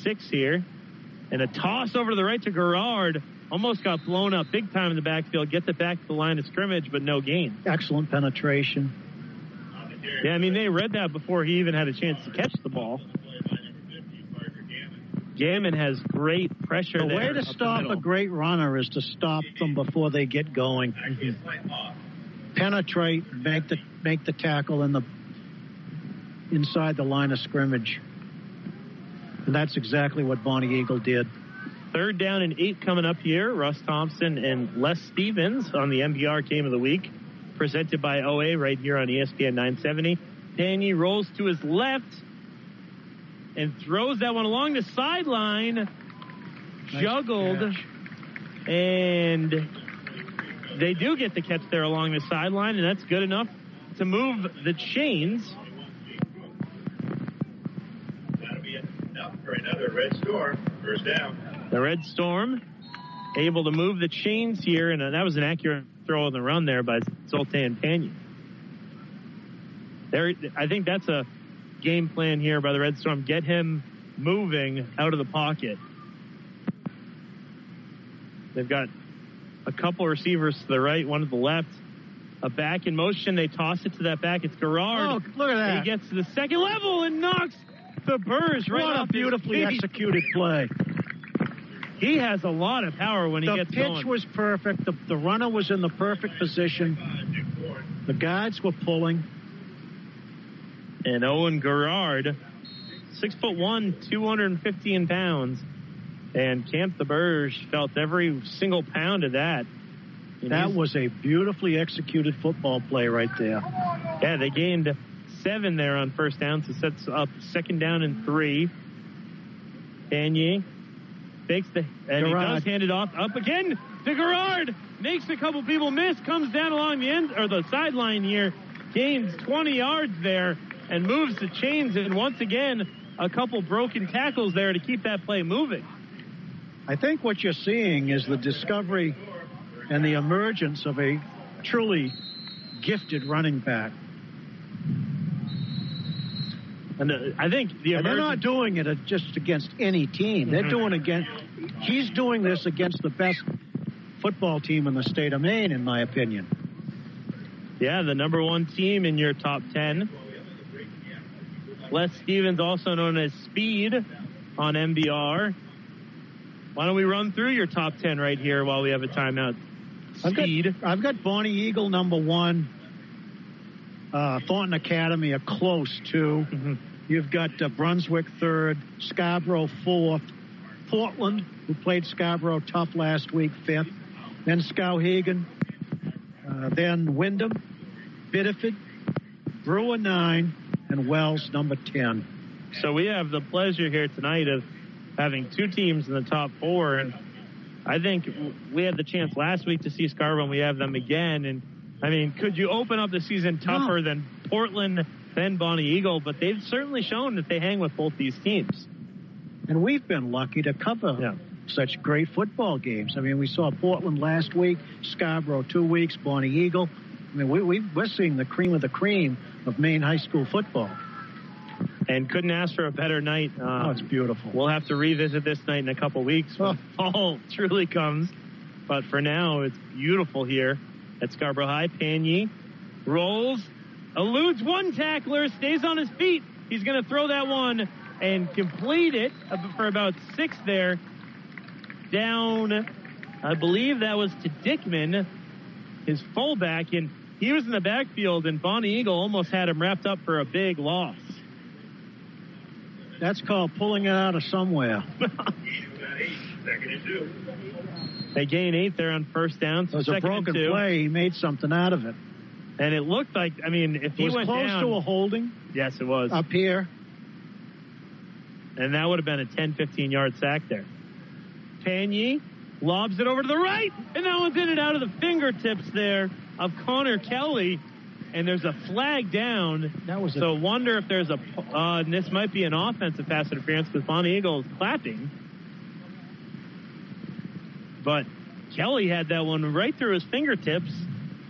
six here. And a toss over to the right to Gerard. Almost got blown up big time in the backfield. Gets it back to the line of scrimmage, but no gain. Excellent penetration. Yeah, I mean, they read that before he even had a chance to catch the ball. Gammon has great pressure The way to stop a great runner is to stop them before they get going. Penetrate, make the make the tackle in the inside the line of scrimmage. And that's exactly what Bonnie Eagle did. Third down and eight coming up here. Russ Thompson and Les Stevens on the MBR Game of the Week, presented by OA right here on ESPN 970. Panyi rolls to his left and throws that one along the sideline. juggled, and they do get the catch there along the sideline, and that's good enough to move the chains. That'll be enough for another red storm. First down. The Red Storm able to move the chains here, and uh, that was an accurate throw on the run there by Zoltan Panyi. There, I think that's a game plan here by the Red Storm. Get him moving out of the pocket. They've got a couple receivers to the right, one to the left. A back in motion. They toss it to that back. It's Gerard. Oh, look at that. He gets to the second level and knocks Theberge right what a beautifully executed play. He has a lot of power when he the gets going. The pitch was perfect. The, the runner was in the perfect position. The guards were pulling. And Owen Gerard, six foot one, 215 pounds, and Cam Theberge felt every single pound of that. And That was a beautifully executed football play right there. yeah. They gained seven there on first down, so sets up second down and three. Panyi fakes the and he Gerard. does hand it off up again to Gerard. Makes a couple people miss, comes down along the end or the sideline here, gains 20 yards there, and moves the chains. And once again, a couple broken tackles there to keep that play moving. I think what you're seeing is the discovery and the emergence of a truly gifted running back. And uh, I think the And they're not doing it just against any team. They're Mhm. doing against. He's doing this against the best football team in the state of Maine, in my opinion. Yeah, the number one team in your top 10. Les Stevens, also known as Speed on MBR. Why don't we run through your top 10 right here while we have a timeout? I've got, Speed. I've got Bonnie Eagle number one. Uh, Thornton Academy a close 2 Mm-hmm. You've got uh, Brunswick third, Scarborough fourth, Portland, who played Scarborough tough last week, fifth, then Skowhegan, uh, then Windham, Biddeford, Brewer nine, and Wells number 10. So we have the pleasure here tonight of having two teams in the top four. And I think we had the chance last week to see Scarborough, and we have them again. And I mean, could you open up the season tougher than Portland, then Bonnie Eagle? But they've certainly shown that they hang with both these teams. And we've been lucky to cover such great football games. I mean, we saw Portland last week, Scarborough two weeks, Bonnie Eagle. I mean, we, we, we're seeing the cream of the cream of Maine high school football. And couldn't ask for a better night. Uh, Oh, it's beautiful. We'll have to revisit this night in a couple weeks when fall truly comes. But for now, it's beautiful here at Scarborough High. Panyi rolls, eludes one tackler, stays on his feet. He's going to throw that one and complete it for about six there. Down, I believe that was to Dickman, his fullback, and he was in the backfield, and Bonnie Eagle almost had him wrapped up for a big loss. That's called pulling it out of somewhere. Second and two. They gain eight there on first down. It was a broken play. He made something out of it. And it looked like, I mean, if It he was went close down, to a holding yes, it was. up here. And that would have been a 10, 15 yard sack there. Panyi lobs it over to the right, and that one's in and out of the fingertips there of Connor Kelly. And there's a flag down. That was a- so wonder if there's a uh, and this might be an offensive pass interference because Bonnie Eagle is clapping. But Kelly had that one right through his fingertips,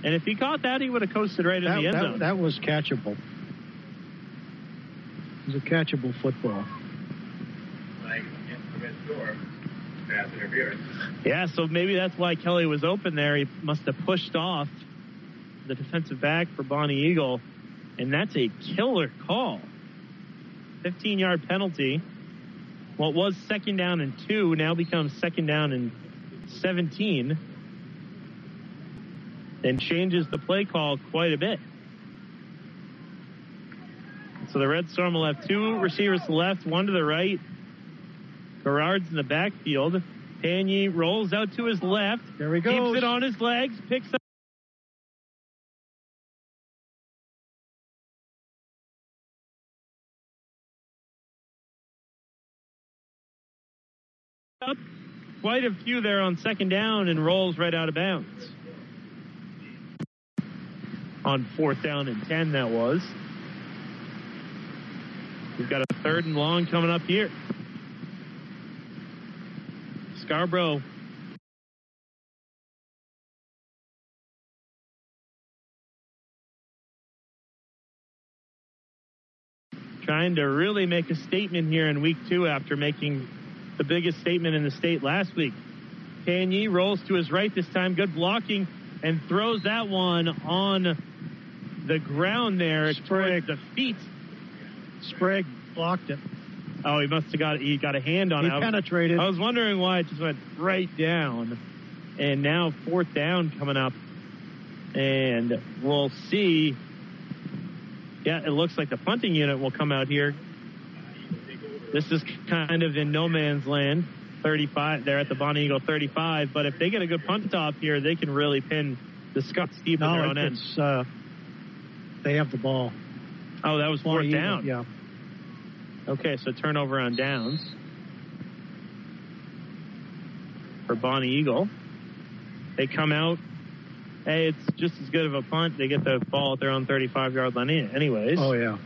and if he caught that, he would have coasted right That, in the end that, zone. that was catchable. It was a catchable football. Flag against the red door. Pass interference. Yeah, so maybe that's why Kelly was open there. He must have pushed off the defensive back for Bonnie Eagle, and that's a killer call. 15 yard penalty. What was second down and two now becomes second down and 17 and changes the play call quite a bit. So the Red Storm will have two receivers to the left, one to the right. Gerard's in the backfield. Panyi rolls out to his left. There he Keeps it on his legs, picks up. up quite a few there on second down and rolls right out of bounds. On fourth down and 10, that was. We've got a third and long coming up here. Scarborough trying to really make a statement here in week two after making the biggest statement in the state last week. Panyi rolls to his right this time, good blocking, and throws that one on the ground there towards the feet. Sprague blocked it. Oh, he must have got he got a hand on He it. I was- penetrated. I was wondering why it just went right down. And now fourth down coming up. And we'll see. Yeah, it looks like the punting unit will come out here. This is kind of in no man's land. 35, they're at the Bonnie Eagle 35. But if they get a good punt off here, they can really pin the Scott Steve on their own end. uh, they have the ball. Oh, that was fourth down. Yeah. Okay, so turnover on downs for Bonnie Eagle. They come out. Hey, it's just as good of a punt. They get the ball at their own 35 yard line, anyways. Oh, yeah.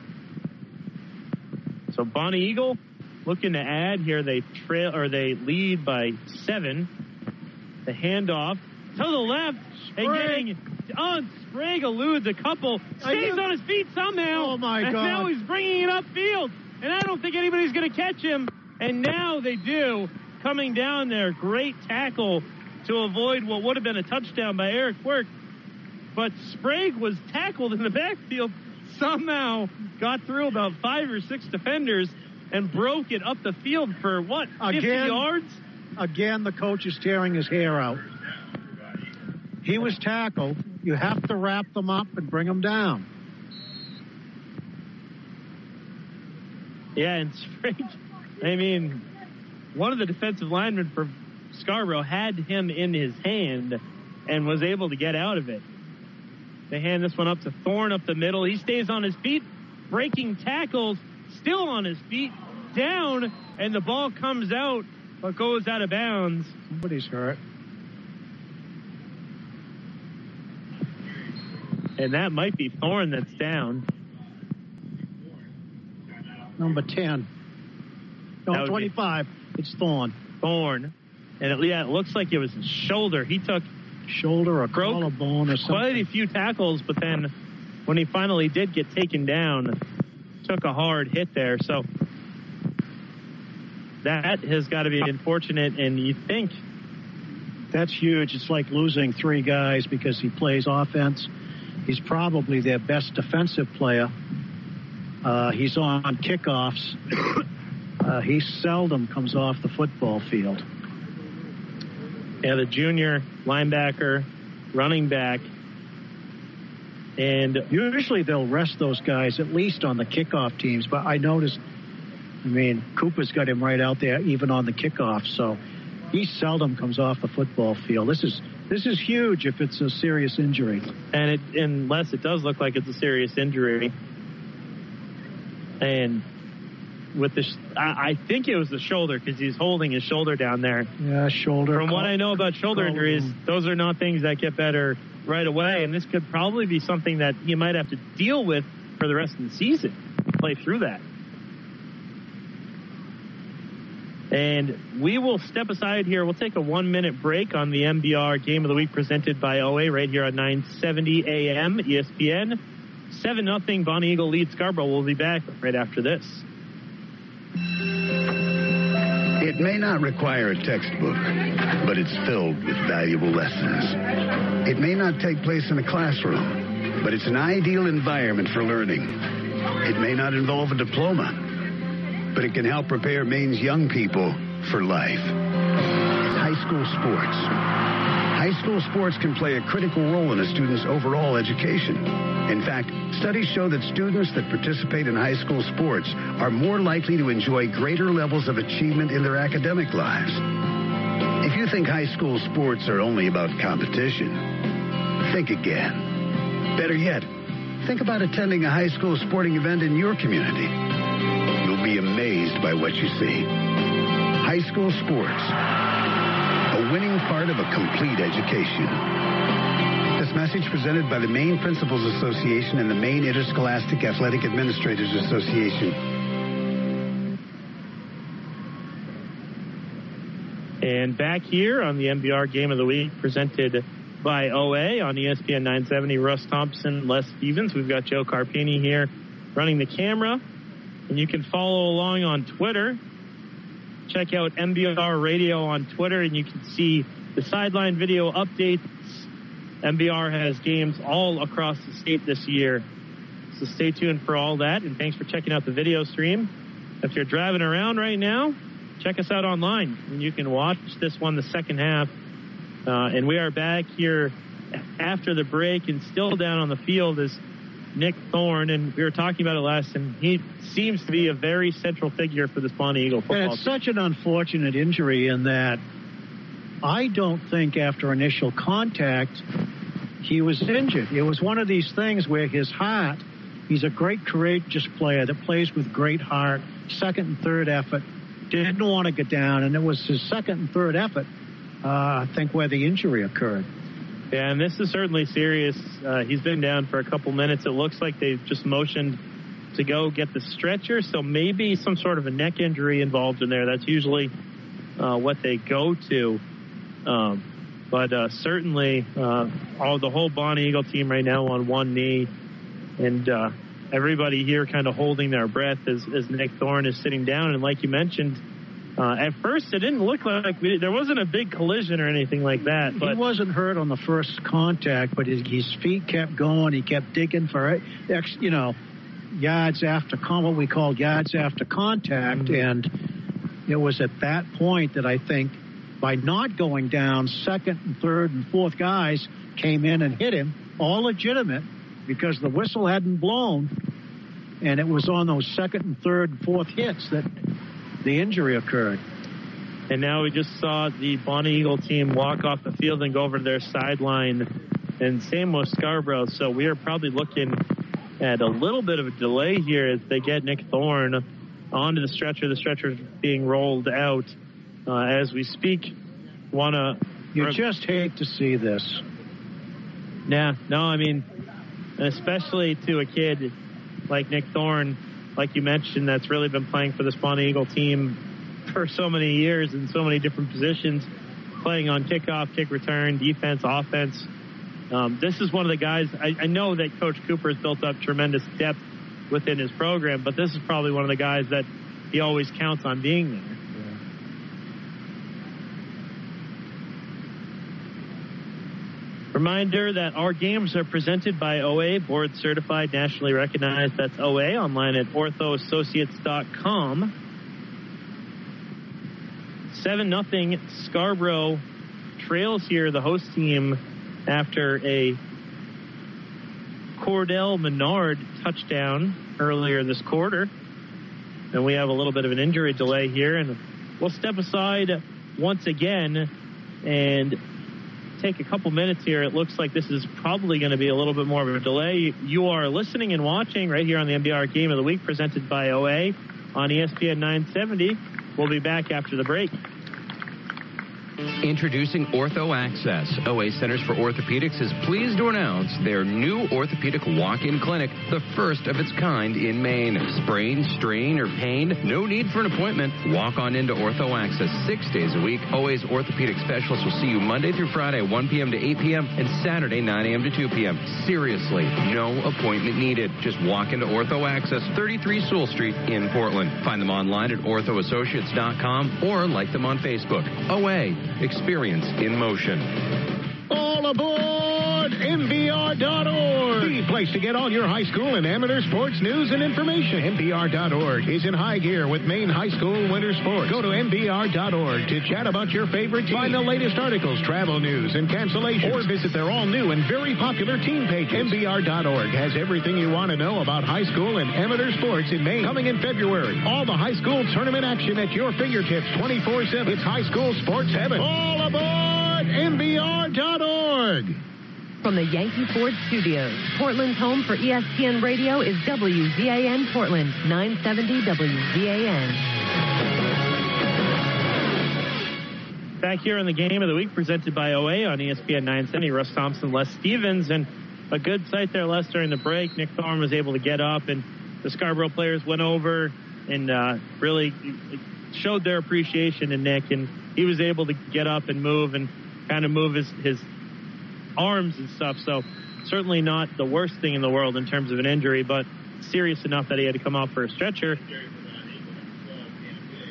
So Bonnie Eagle looking to add here. They trail or they lead by seven. The handoff to the left and Sprague. getting on. Oh, Sprague eludes a couple. Stays on his feet somehow. Oh, my and God. now he's bringing it upfield. And I don't think anybody's going to catch him. And now they do. Coming down there, great tackle to avoid what would have been a touchdown by Eric Quirk. But Sprague was tackled in the backfield, somehow got through about five or six defenders and broke it up the field for what, 50 Again? yards? Again, the coach is tearing his hair out. He was tackled. You have to wrap them up and bring them down. Yeah, and Sprague, I mean, one of the defensive linemen for Scarborough had him in his hand and was able to get out of it. They hand this one up to Thorne up the middle. He stays on his feet, breaking tackles, still on his feet, down, and the ball comes out but goes out of bounds. Somebody's hurt. And that might be Thorne that's down. Number 10. No, That would be- 25. It's Thorn. Thorne. And it, yeah, it looks like it was his shoulder. He took Shoulder or Broke collarbone or something. quite a few tackles, but then when he finally did get taken down, took a hard hit there. So that has got to be unfortunate. And you think, That's huge. It's like losing three guys because he plays offense. He's probably their best defensive player. Uh, he's on kickoffs. Uh, he seldom comes off the football field. yeah, the junior linebacker, running back, and Usually they'll rest those guys at least on the kickoff teams, but I noticed, I mean, Cooper's got him right out there even on the kickoff, so he seldom comes off the football field. This is this is huge if it's a serious injury. and it unless it does look like it's a serious injury and with the. I, I think it was the shoulder because he's holding his shoulder down there. Yeah, shoulder. From what I know about shoulder injuries, those are not things that get better right away, and this could probably be something that he might have to deal with for the rest of the season. Play through that. And we will step aside here. We'll take a one minute break on the MBR Game of the Week presented by OA right here on 970 AM ESPN. 7 0 Bonnie Eagle leads Scarborough. We'll be back right after this. It may not require a textbook, but it's filled with valuable lessons. It may not take place in a classroom, but it's an ideal environment for learning. It may not involve a diploma, but it can help prepare Maine's young people for life. High school sports. High school sports can play a critical role in a student's overall education. In fact, studies show that students that participate in high school sports are more likely to enjoy greater levels of achievement in their academic lives. If you think high school sports are only about competition, think again. Better yet, think about attending a high school sporting event in your community. You'll be amazed by what you see. High school sports, a winning part of a complete education. Message presented by the Maine Principals Association and the Maine Interscholastic Athletic Administrators Association. And back here on the MBR Game of the Week, presented by OA on ESPN 970, Russ Thompson, Les Stevens. We've got Joe Carpini here running the camera. And you can follow along on Twitter. Check out MBR Radio on Twitter, and you can see the sideline video updates. MBR has games all across the state this year. So stay tuned for all that, and thanks for checking out the video stream. If you're driving around right now, check us out online, and you can watch this one the second half. Uh, and we are back here after the break, and still down on the field is Nick Thorne, and we were talking about it last, and he seems to be a very central figure for this Bonnie Eagle football And it's such an unfortunate injury in that I don't think after initial contact he was injured. It was one of these things where his heart, he's a great courageous player that plays with great heart, second and third effort, didn't want to get down, and it was his second and third effort, uh, I think, where the injury occurred. Yeah, and this is certainly serious. Uh, he's been down for a couple minutes. It looks like they've just motioned to go get the stretcher, so maybe some sort of a neck injury involved in there. That's usually uh, what they go to. Um, but uh, certainly, uh, all the whole Bonnie Eagle team right now on one knee, and uh, everybody here kind of holding their breath as, as Nick Thorne is sitting down. And like you mentioned, uh, at first it didn't look like we, there wasn't a big collision or anything like that. But he wasn't hurt on the first contact, but his, his feet kept going. He kept digging for, ex, you know, yards after con- what we call yards after contact, and it was at that point that I think by not going down, second and third and fourth guys came in and hit him, all legitimate because the whistle hadn't blown, and it was on those second and third and fourth hits that the injury occurred. And now we just saw the Bonnie Eagle team walk off the field and go over to their sideline. And same with Scarborough. So we are probably looking at a little bit of a delay here as they get Nick Thorne onto the stretcher. The stretcher being rolled out uh, as we speak. Want to. You just hate to see this. Yeah, no, I mean, especially to a kid like Nick Thorne, like you mentioned, that's really been playing for the Bonnie Eagle team for so many years in so many different positions, playing on kickoff, kick return, defense, offense. Um, this is one of the guys. I, I know that Coach Cooper has built up tremendous depth within his program, but this is probably one of the guys that he always counts on being there. Reminder that our games are presented by OA, board certified, nationally recognized. That's OA online at orthoassociates.com. 7 nothing Scarborough trails here, the host team, after a Cordell Menard touchdown earlier this quarter. And we have a little bit of an injury delay here, and we'll step aside once again and take a couple minutes here. It looks like this is probably going to be a little bit more of a delay. You are listening and watching right here on the MBR Game of the Week presented by OA on ESPN 970. We'll be back after the break. Introducing Ortho Access. OA Centers for Orthopedics is pleased to announce their new orthopedic walk-in clinic, the first of its kind in Maine. Sprain, strain, or pain? No need for an appointment. Walk on into Ortho Access six days a week. OA's orthopedic specialists will see you Monday through Friday, 1 p.m. to 8 p.m. and Saturday, 9 a.m. to 2 p.m. Seriously, no appointment needed. Just walk into Ortho Access, 33 Sewell Street in Portland. Find them online at orthoassociates.com or like them on Facebook. OA, experience in motion. All aboard MVR.org. The place to get all your high school and amateur sports news and information. MVR.org is in high gear with Maine High School winter sports. Go to MVR.org to chat about your favorite team. Find the latest articles, travel news, and cancellations. Or visit their all new and very popular team page. MVR.org has everything you want to know about high school and amateur sports in Maine. Coming in February. All the high school tournament action at your fingertips 24 7. It's high school sports heaven. All aboard MVR.org. From the Yankee Ford Studios, Portland's home for ESPN Radio is WZAN Portland, 970 WZAN. Back here in the game of the week presented by OA on ESPN 970. Russ Thompson, Les Stevens, and a good sight there, Les, during the break. Nick Thorne was able to get up, and the Scarborough players went over and uh, really showed their appreciation to Nick, and he was able to get up and move and kind of move his, his arms and stuff. So certainly not the worst thing in the world in terms of an injury, but serious enough that he had to come off for a stretcher.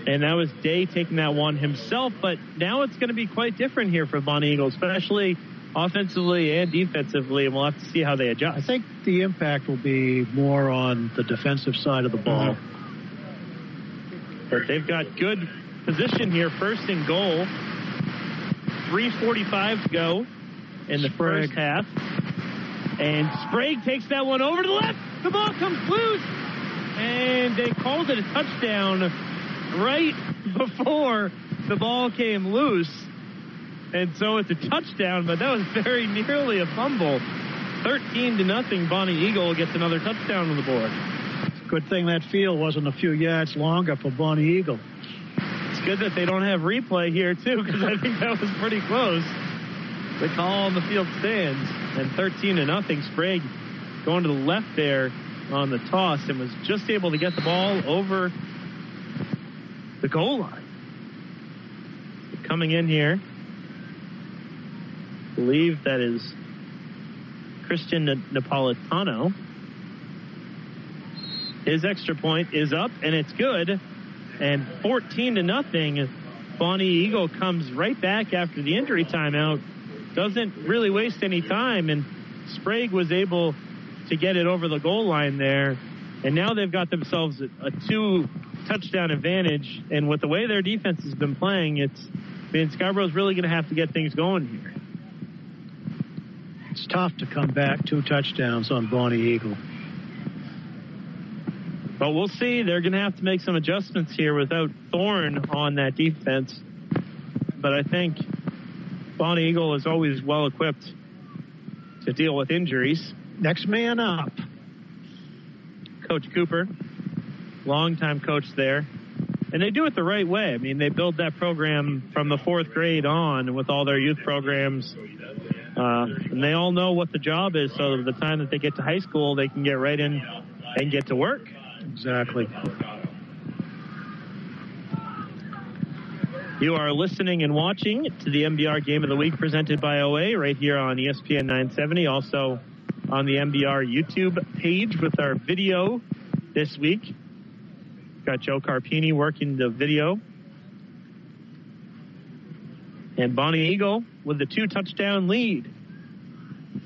And that was Day taking that one himself, but now it's going to be quite different here for Bonnie Eagle, especially offensively and defensively, and we'll have to see how they adjust. I think the impact will be more on the defensive side of the ball. But they've got good position here, first and goal. 3.45 to go in the first half. And Sprague takes that one over to the left. The ball comes loose. And they called it a touchdown right before the ball came loose. And so it's a touchdown, but that was very nearly a fumble. 13 to nothing. Bonnie Eagle gets another touchdown on the board. Good thing that field wasn't a few yards longer for Bonnie Eagle. It's good that they don't have replay here too, because I think that was pretty close. The call on the field stands, and 13 to nothing. Sprague going to the left there on the toss and was just able to get the ball over the goal line. Coming in here, believe that is Christian Napolitano. His extra point is up and it's good. And 14 to nothing. Bonnie Eagle comes right back after the injury timeout. Doesn't really waste any time. And Sprague was able to get it over the goal line there. And now they've got themselves a, two touchdown advantage. And with the way their defense has been playing, it's I mean Scarborough's really going to have to get things going here. It's tough to come back two touchdowns on Bonnie Eagle. But we'll see. They're going to have to make some adjustments here without Thorne on that defense. But I think Bonnie Eagle is always well equipped to deal with injuries. Next man up. Coach Cooper, longtime coach there. And they do it the right way. I mean, they build that program from the fourth grade on with all their youth programs. Uh, and they all know what the job is, so the time that they get to high school, they can get right in and get to work. Exactly. You are listening and watching to the MBR Game of the Week presented by OA right here on ESPN 970. Also on the MBR YouTube page with our video this week. Got Joe Carpini working the video. And Bonnie Eagle with the two touchdown lead.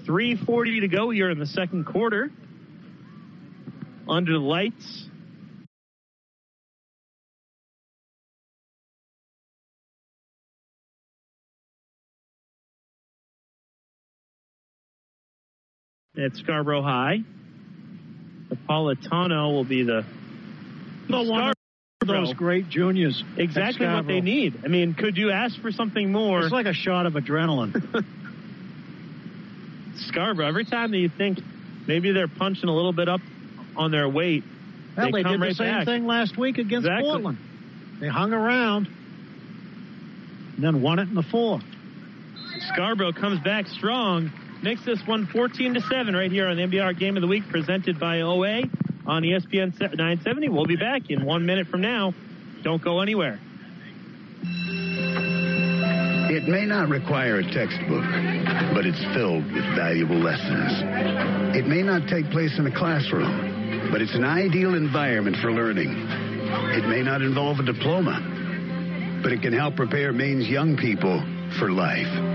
3.40 to go here in the second quarter. Under the lights. At Scarborough High. Napolitano will be the No one of those great juniors. exactly what they need. I mean, could you ask for something more? It's like a shot of adrenaline. Scarborough, every time that you think maybe they're punching a little bit up on their weight, Well, they, come did the same back. thing last week against Exactly. Portland. They hung around and then won it in the fourth. Scarborough comes back strong, makes this one 14 to 7 right here on the MBR Game of the Week presented by OA on ESPN 970. We'll be back in one minute from now. Don't go anywhere. It may not require a textbook, but it's filled with valuable lessons. It may not take place in a classroom, but it's an ideal environment for learning. It may not involve a diploma, but it can help prepare Maine's young people for life.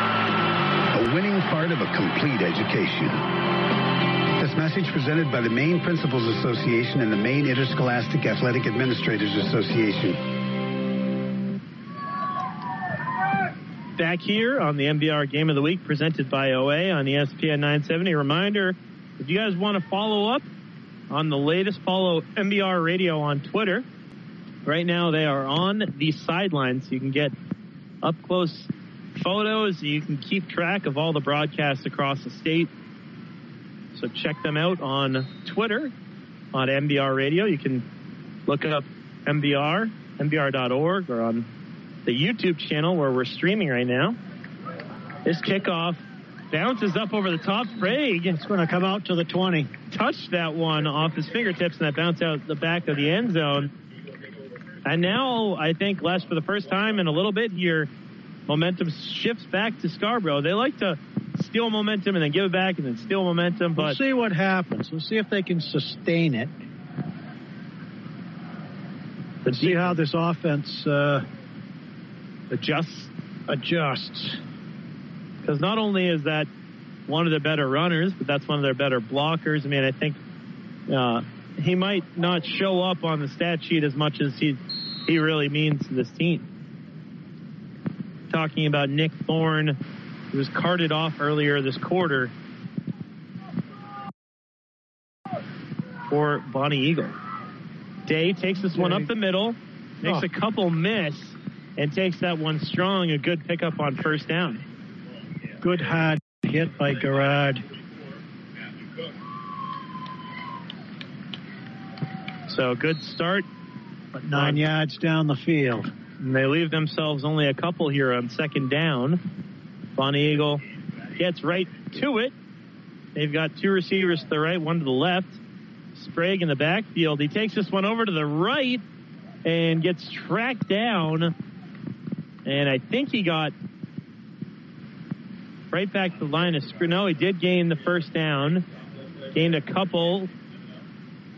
a winning part of a complete education. This message presented by the Maine Principals Association and the Maine Interscholastic Athletic Administrators Association. Back here on the MBR Game of the Week presented by OA on ESPN 970. Reminder if you guys want to follow up on the latest, follow MBR Radio on Twitter. Right now, they are on the sidelines. You can get up close photos. You can keep track of all the broadcasts across the state. So check them out on Twitter on MBR Radio. You can look up MBR, MBR.org, or on the YouTube channel where we're streaming right now. This kickoff bounces up over the top. Sprague. It's going to come out to the 20. Touched that one off his fingertips and that bounced out the back of the end zone. And now I think Les for the first time in a little bit here, momentum shifts back to Scarborough. They like to steal momentum and then give it back and then steal momentum, But We'll see what happens. We'll see if they can sustain it. Let's see how this offense uh, adjusts. adjusts. Because not only is that one of their better runners, but that's one of their better blockers. I mean, I think uh, he might not show up on the stat sheet as much as he he really means to this team. Talking about Nick Thorne, who was carted off earlier this quarter for Bonnie Eagle. Day takes this one up the middle, makes Oh. a couple miss, and takes that one strong. A good pickup on first down. Good hard hit by Garrard. So good start. But nine yards down the field. And they leave themselves only a couple here on second down. Bonnie Eagle gets right to it. They've got two receivers to the right, one to the left. Sprague in the backfield. He takes this one over to the right and gets tracked down. And I think he got right back to the line of screw. No, he did gain the first down, gained a couple,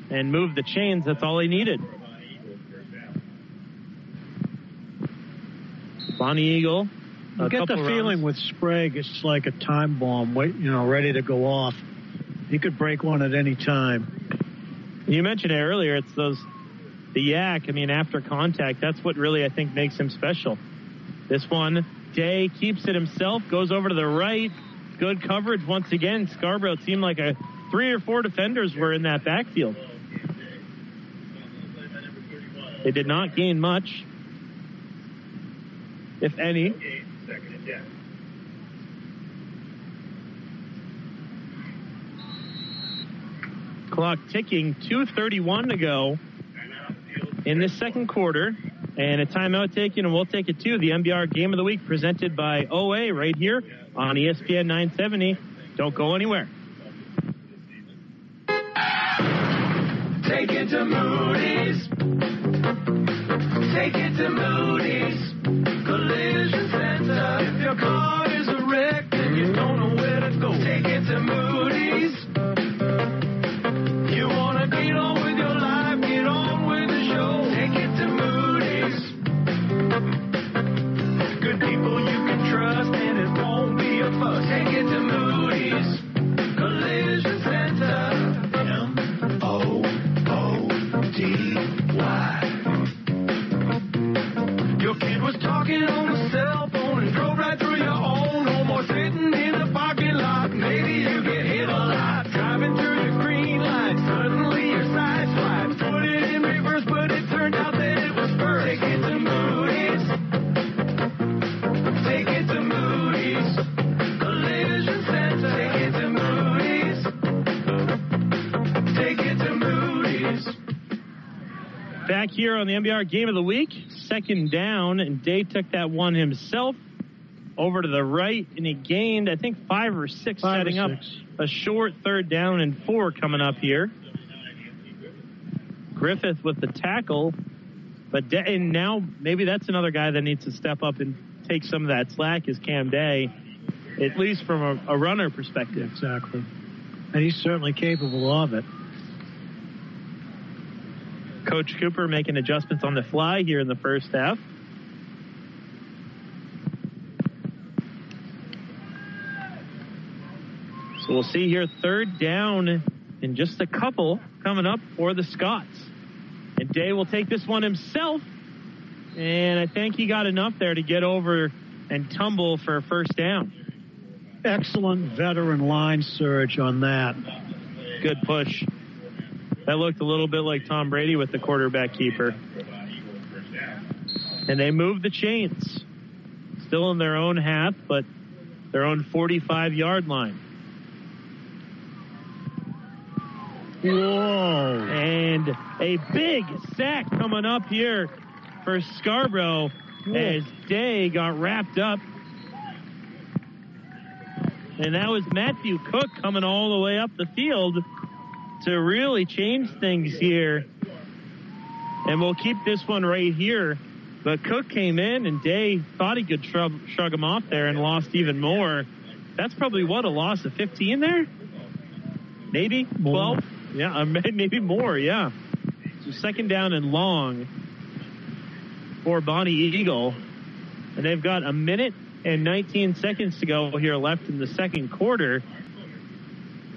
and moved the chains. That's all he needed. Bonnie Eagle. You get the feeling rounds. with Sprague, it's like a time bomb, wait, you know, ready to go off. He could break one at any time. You mentioned it earlier. It's those the YAC. I mean, after contact, that's what really I think makes him special. This one, Day keeps it himself, goes over to the right. Good coverage once again. Scarborough seemed like a three or four defenders were in that backfield. They did not gain much, if any. Clock ticking, 2.31 to go in this second quarter. And a timeout taken, and we'll take it to the MBR Game of the Week presented by OA right here on ESPN 970. Don't go anywhere. Take it to Moody's. Take it to Moody's. Back here on the MBR Game of the Week, second down, and Day took that one himself over to the right, and he gained, I think, five or six, Five or setting up a short third down and four coming up here. Griffith with the tackle, but Day, and now maybe that's another guy that needs to step up and take some of that slack is Cam Day, at least from a, a runner perspective. Exactly. And he's certainly capable of it. Coach Cooper making adjustments on the fly here in the first half. So we'll see here third down in just a couple coming up for the Scots. And Day will take this one himself. And I think he got enough there to get over and tumble for a first down. Excellent veteran line surge on that. Good push. That looked a little bit like Tom Brady with the quarterback keeper. And they move the chains. Still in their own half, but their own 45 yard line. Whoa. And a big sack coming up here for Scarborough as Day got wrapped up. And that was Matthew Cook coming all the way up the field to really change things here. And we'll keep this one right here. But Cook came in and Day thought he could shrug, shrug him off there and lost even more. That's probably what, a loss of 15 there? Maybe 12? Yeah, uh, maybe more, yeah. So second down and long for Bonnie Eagle. And they've got a minute and 19 seconds to go here left in the second quarter.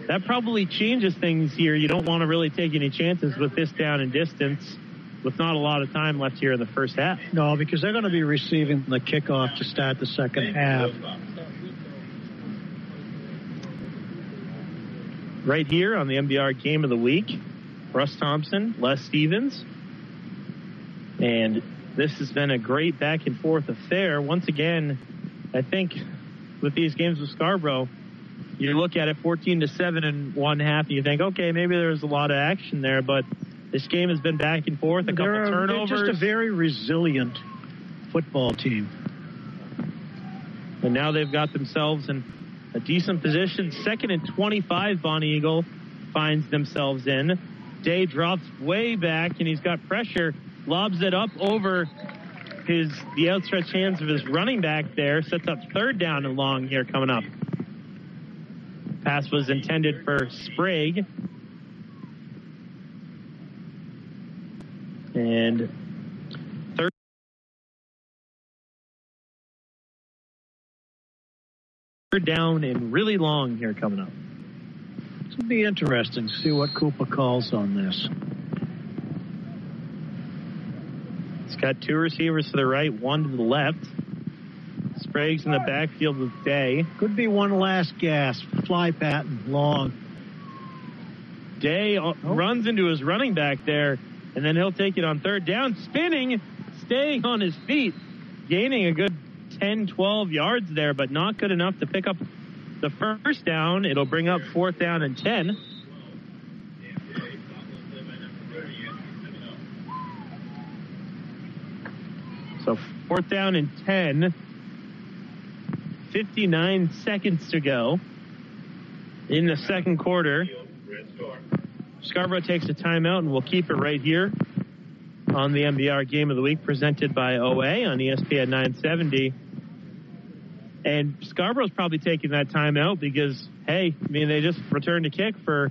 That probably changes things here. You don't want to really take any chances with this down and distance with not a lot of time left here in the first half. No, because they're going to be receiving the kickoff to start the second half. Right here on the MBR Game of the Week, Russ Thompson, Les Stevens. And this has been a great back and forth affair. Once again, I think with these games with Scarborough, you look at it 14 to 7 in one half, and you think, okay, maybe there's a lot of action there, but this game has been back and forth, a couple they're turnovers. just a very resilient football team. And now they've got themselves in a decent position. Second and 25, Bonnie Eagle finds themselves in. Day drops way back, and he's got pressure, lobs it up over his the outstretched hands of his running back there, sets up third down and long here coming up. Pass was intended for Sprague. And third down and really long here coming up. It'll be interesting to see what Cooper calls on this. It's got two receivers to the right, one to the left. Sprague's in the backfield with Day. Could be one last gasp. Fly pattern, long. Day uh, runs into his running back there, and then he'll take it on third down, spinning, staying on his feet, gaining a good 10, 12 yards there, but not good enough to pick up the first down. It'll bring up fourth down and 10. So fourth down and 10. 59 seconds to go in the second quarter. Scarborough takes a timeout, and we'll keep it right here on the MBR Game of the Week presented by OA on ESPN 970. And Scarborough's probably taking that timeout because, hey, I mean, they just returned a kick for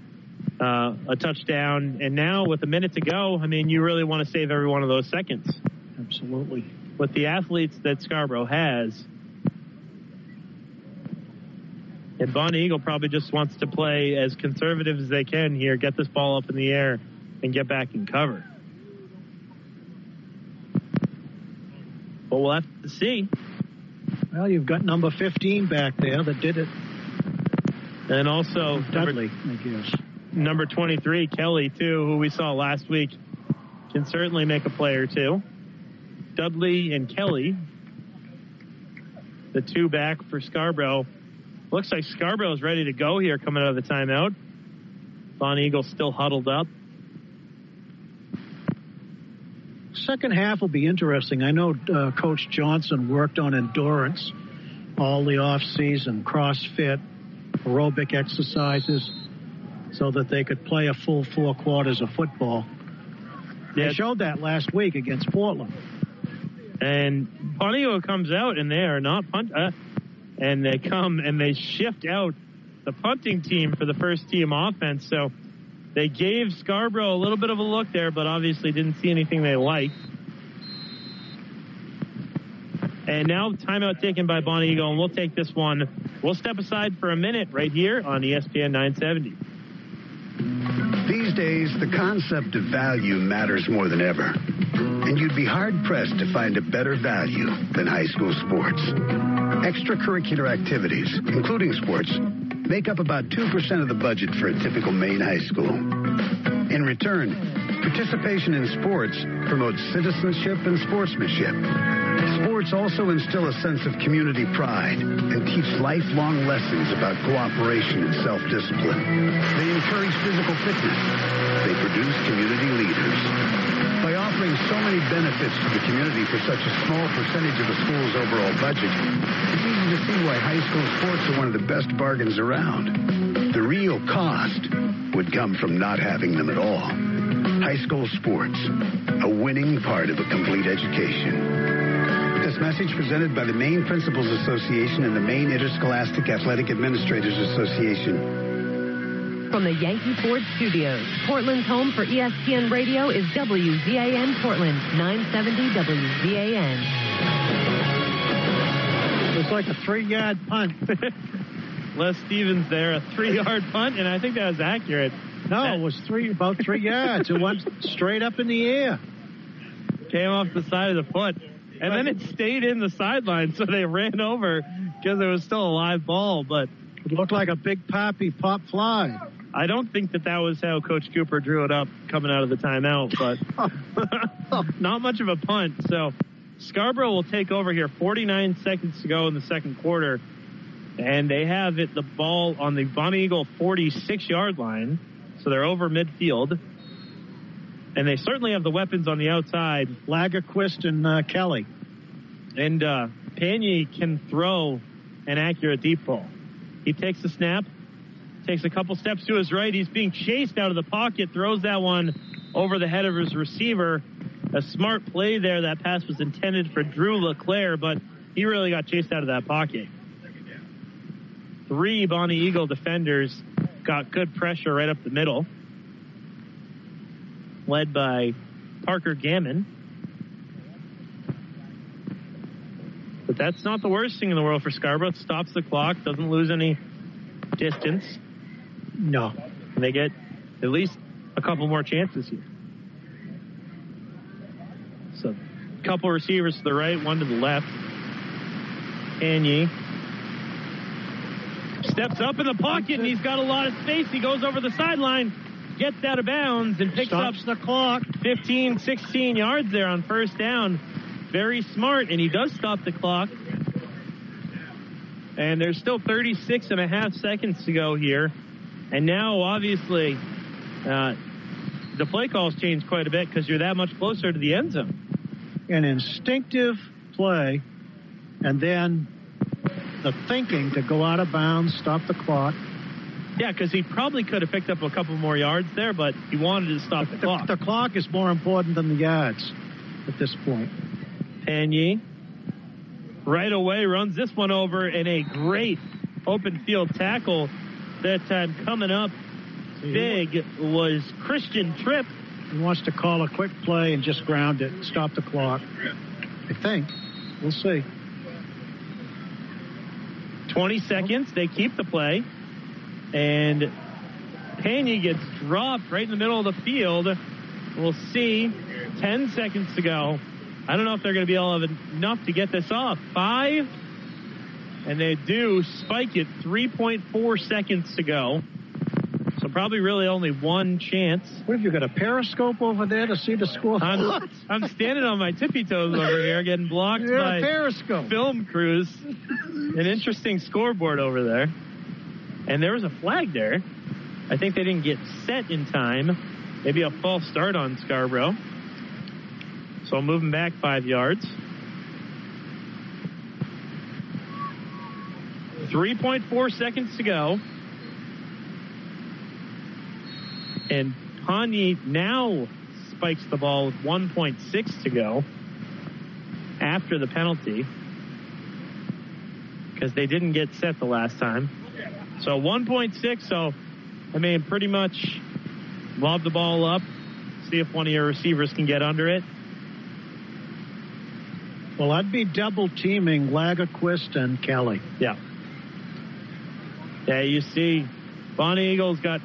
uh, a touchdown, and now with a minute to go, I mean, you really want to save every one of those seconds. Absolutely. With the athletes that Scarborough has, and Bonnie Eagle probably just wants to play as conservative as they can here, get this ball up in the air, and get back in cover. But we'll have to see. Well, you've got number 15 back there that did it. And also Dudley, guess. number 23, Kelly, too, who we saw last week, can certainly make a play or two. Dudley and Kelly, the two back for Scarborough. Looks like Scarborough is ready to go here coming out of the timeout. Bon Eagle still huddled up. second half will be interesting. I know uh, Coach Johnson worked on endurance all the off season, CrossFit, aerobic exercises, so that they could play a full four quarters of football. They showed that last week against Portland. And Ponio comes out and they are not punt, uh, and they come and they shift out the punting team for the first team offense. So they gave Scarborough a little bit of a look there, but obviously didn't see anything they liked. And now timeout taken by Bonnie Eagle, and we'll take this one. We'll step aside for a minute right here on ESPN 970. Days, the concept of value matters more than ever. And you'd be hard pressed to find a better value than high school sports. Extracurricular activities, including sports, make up about 2% of the budget for a typical Maine high school. In return, participation in sports promotes citizenship and sportsmanship. Sports also instill a sense of community pride and teach lifelong lessons about cooperation and self-discipline. They encourage physical fitness. They produce community leaders. By offering so many benefits to the community for such a small percentage of the school's overall budget, it's easy to see why high school sports are one of the best bargains around. The real cost would come from not having them at all. High school sports, a winning part of a complete education. This message presented by the Maine Principals Association and the Maine Interscholastic Athletic Administrators Association. From the Yankee Ford Studios, Portland's home for ESPN Radio is WZAN Portland, 970 WZAN. It's like a three-yard punt. Les Stevens there, a three-yard punt, and I think that was accurate. No, it was three about three yards. It went straight up in the air. Came off the side of the foot. And then it stayed in the sideline, so they ran over because it was still a live ball. But it looked like a big poppy pop fly. I don't think that that was how Coach Cooper drew it up coming out of the timeout, but not much of a punt. So Scarborough will take over here. 49 seconds to go in the second quarter, and they have it the ball on the Bonnie Eagle 46 yard line. So they're over midfield. And they certainly have the weapons on the outside. Lagerquist and uh, Kelly. And uh, Panyi can throw an accurate deep ball. He takes the snap, takes a couple steps to his right. He's being chased out of the pocket, throws that one over the head of his receiver. A smart play there. That pass was intended for Drew LeClaire, but he really got chased out of that pocket. Three Bonnie Eagle defenders got good pressure right up the middle, led by Parker Gammon. But that's not the worst thing in the world for Scarborough. It stops the clock, doesn't lose any distance. No. And they get at least a couple more chances here. So, a couple receivers to the right, one to the left. Panyi steps up in the pocket and he's got a lot of space. He goes over the sideline, gets out of bounds, and picks Stops up the clock. 15, 16 yards there on first down. Very smart, and he does stop the clock. And there's still 36 and a half seconds to go here. And now, obviously, uh, the play calls change quite a bit because you're that much closer to the end zone. An instinctive play, and then the thinking to go out of bounds, stop the clock. Yeah, because he probably could have picked up a couple more yards there, but he wanted to stop the, The, clock. the clock is more important than the yards at this point. Panyi right away runs this one over in a great open field tackle. That time coming up big was Christian Tripp. He wants to call a quick play and just ground it, stop the clock. I think. We'll see. 20 seconds. They keep the play. And Panyi gets dropped right in the middle of the field. We'll see. 10 seconds to go. I don't know if they're going to be able to have enough to get this off. Five. And they do spike it. 3.4 seconds to go. So probably really only one chance. What have you got a periscope over there to see the score? I'm, I'm standing on my tippy toes over here, getting blocked You're by a periscope. film crews. An interesting scoreboard over there. And there was a flag there. I think they didn't get set in time. Maybe a false start on Scarborough. So I'm moving back five yards. 3.4 seconds to go. And Panyi now spikes the ball with 1.6 to go after the penalty because they didn't get set the last time. So 1.6. So, I mean, pretty much lob the ball up, see if one of your receivers can get under it. Well, I'd be double teaming Lagerquist and Kelly. Yeah. Yeah, you see, Bonnie Eagles got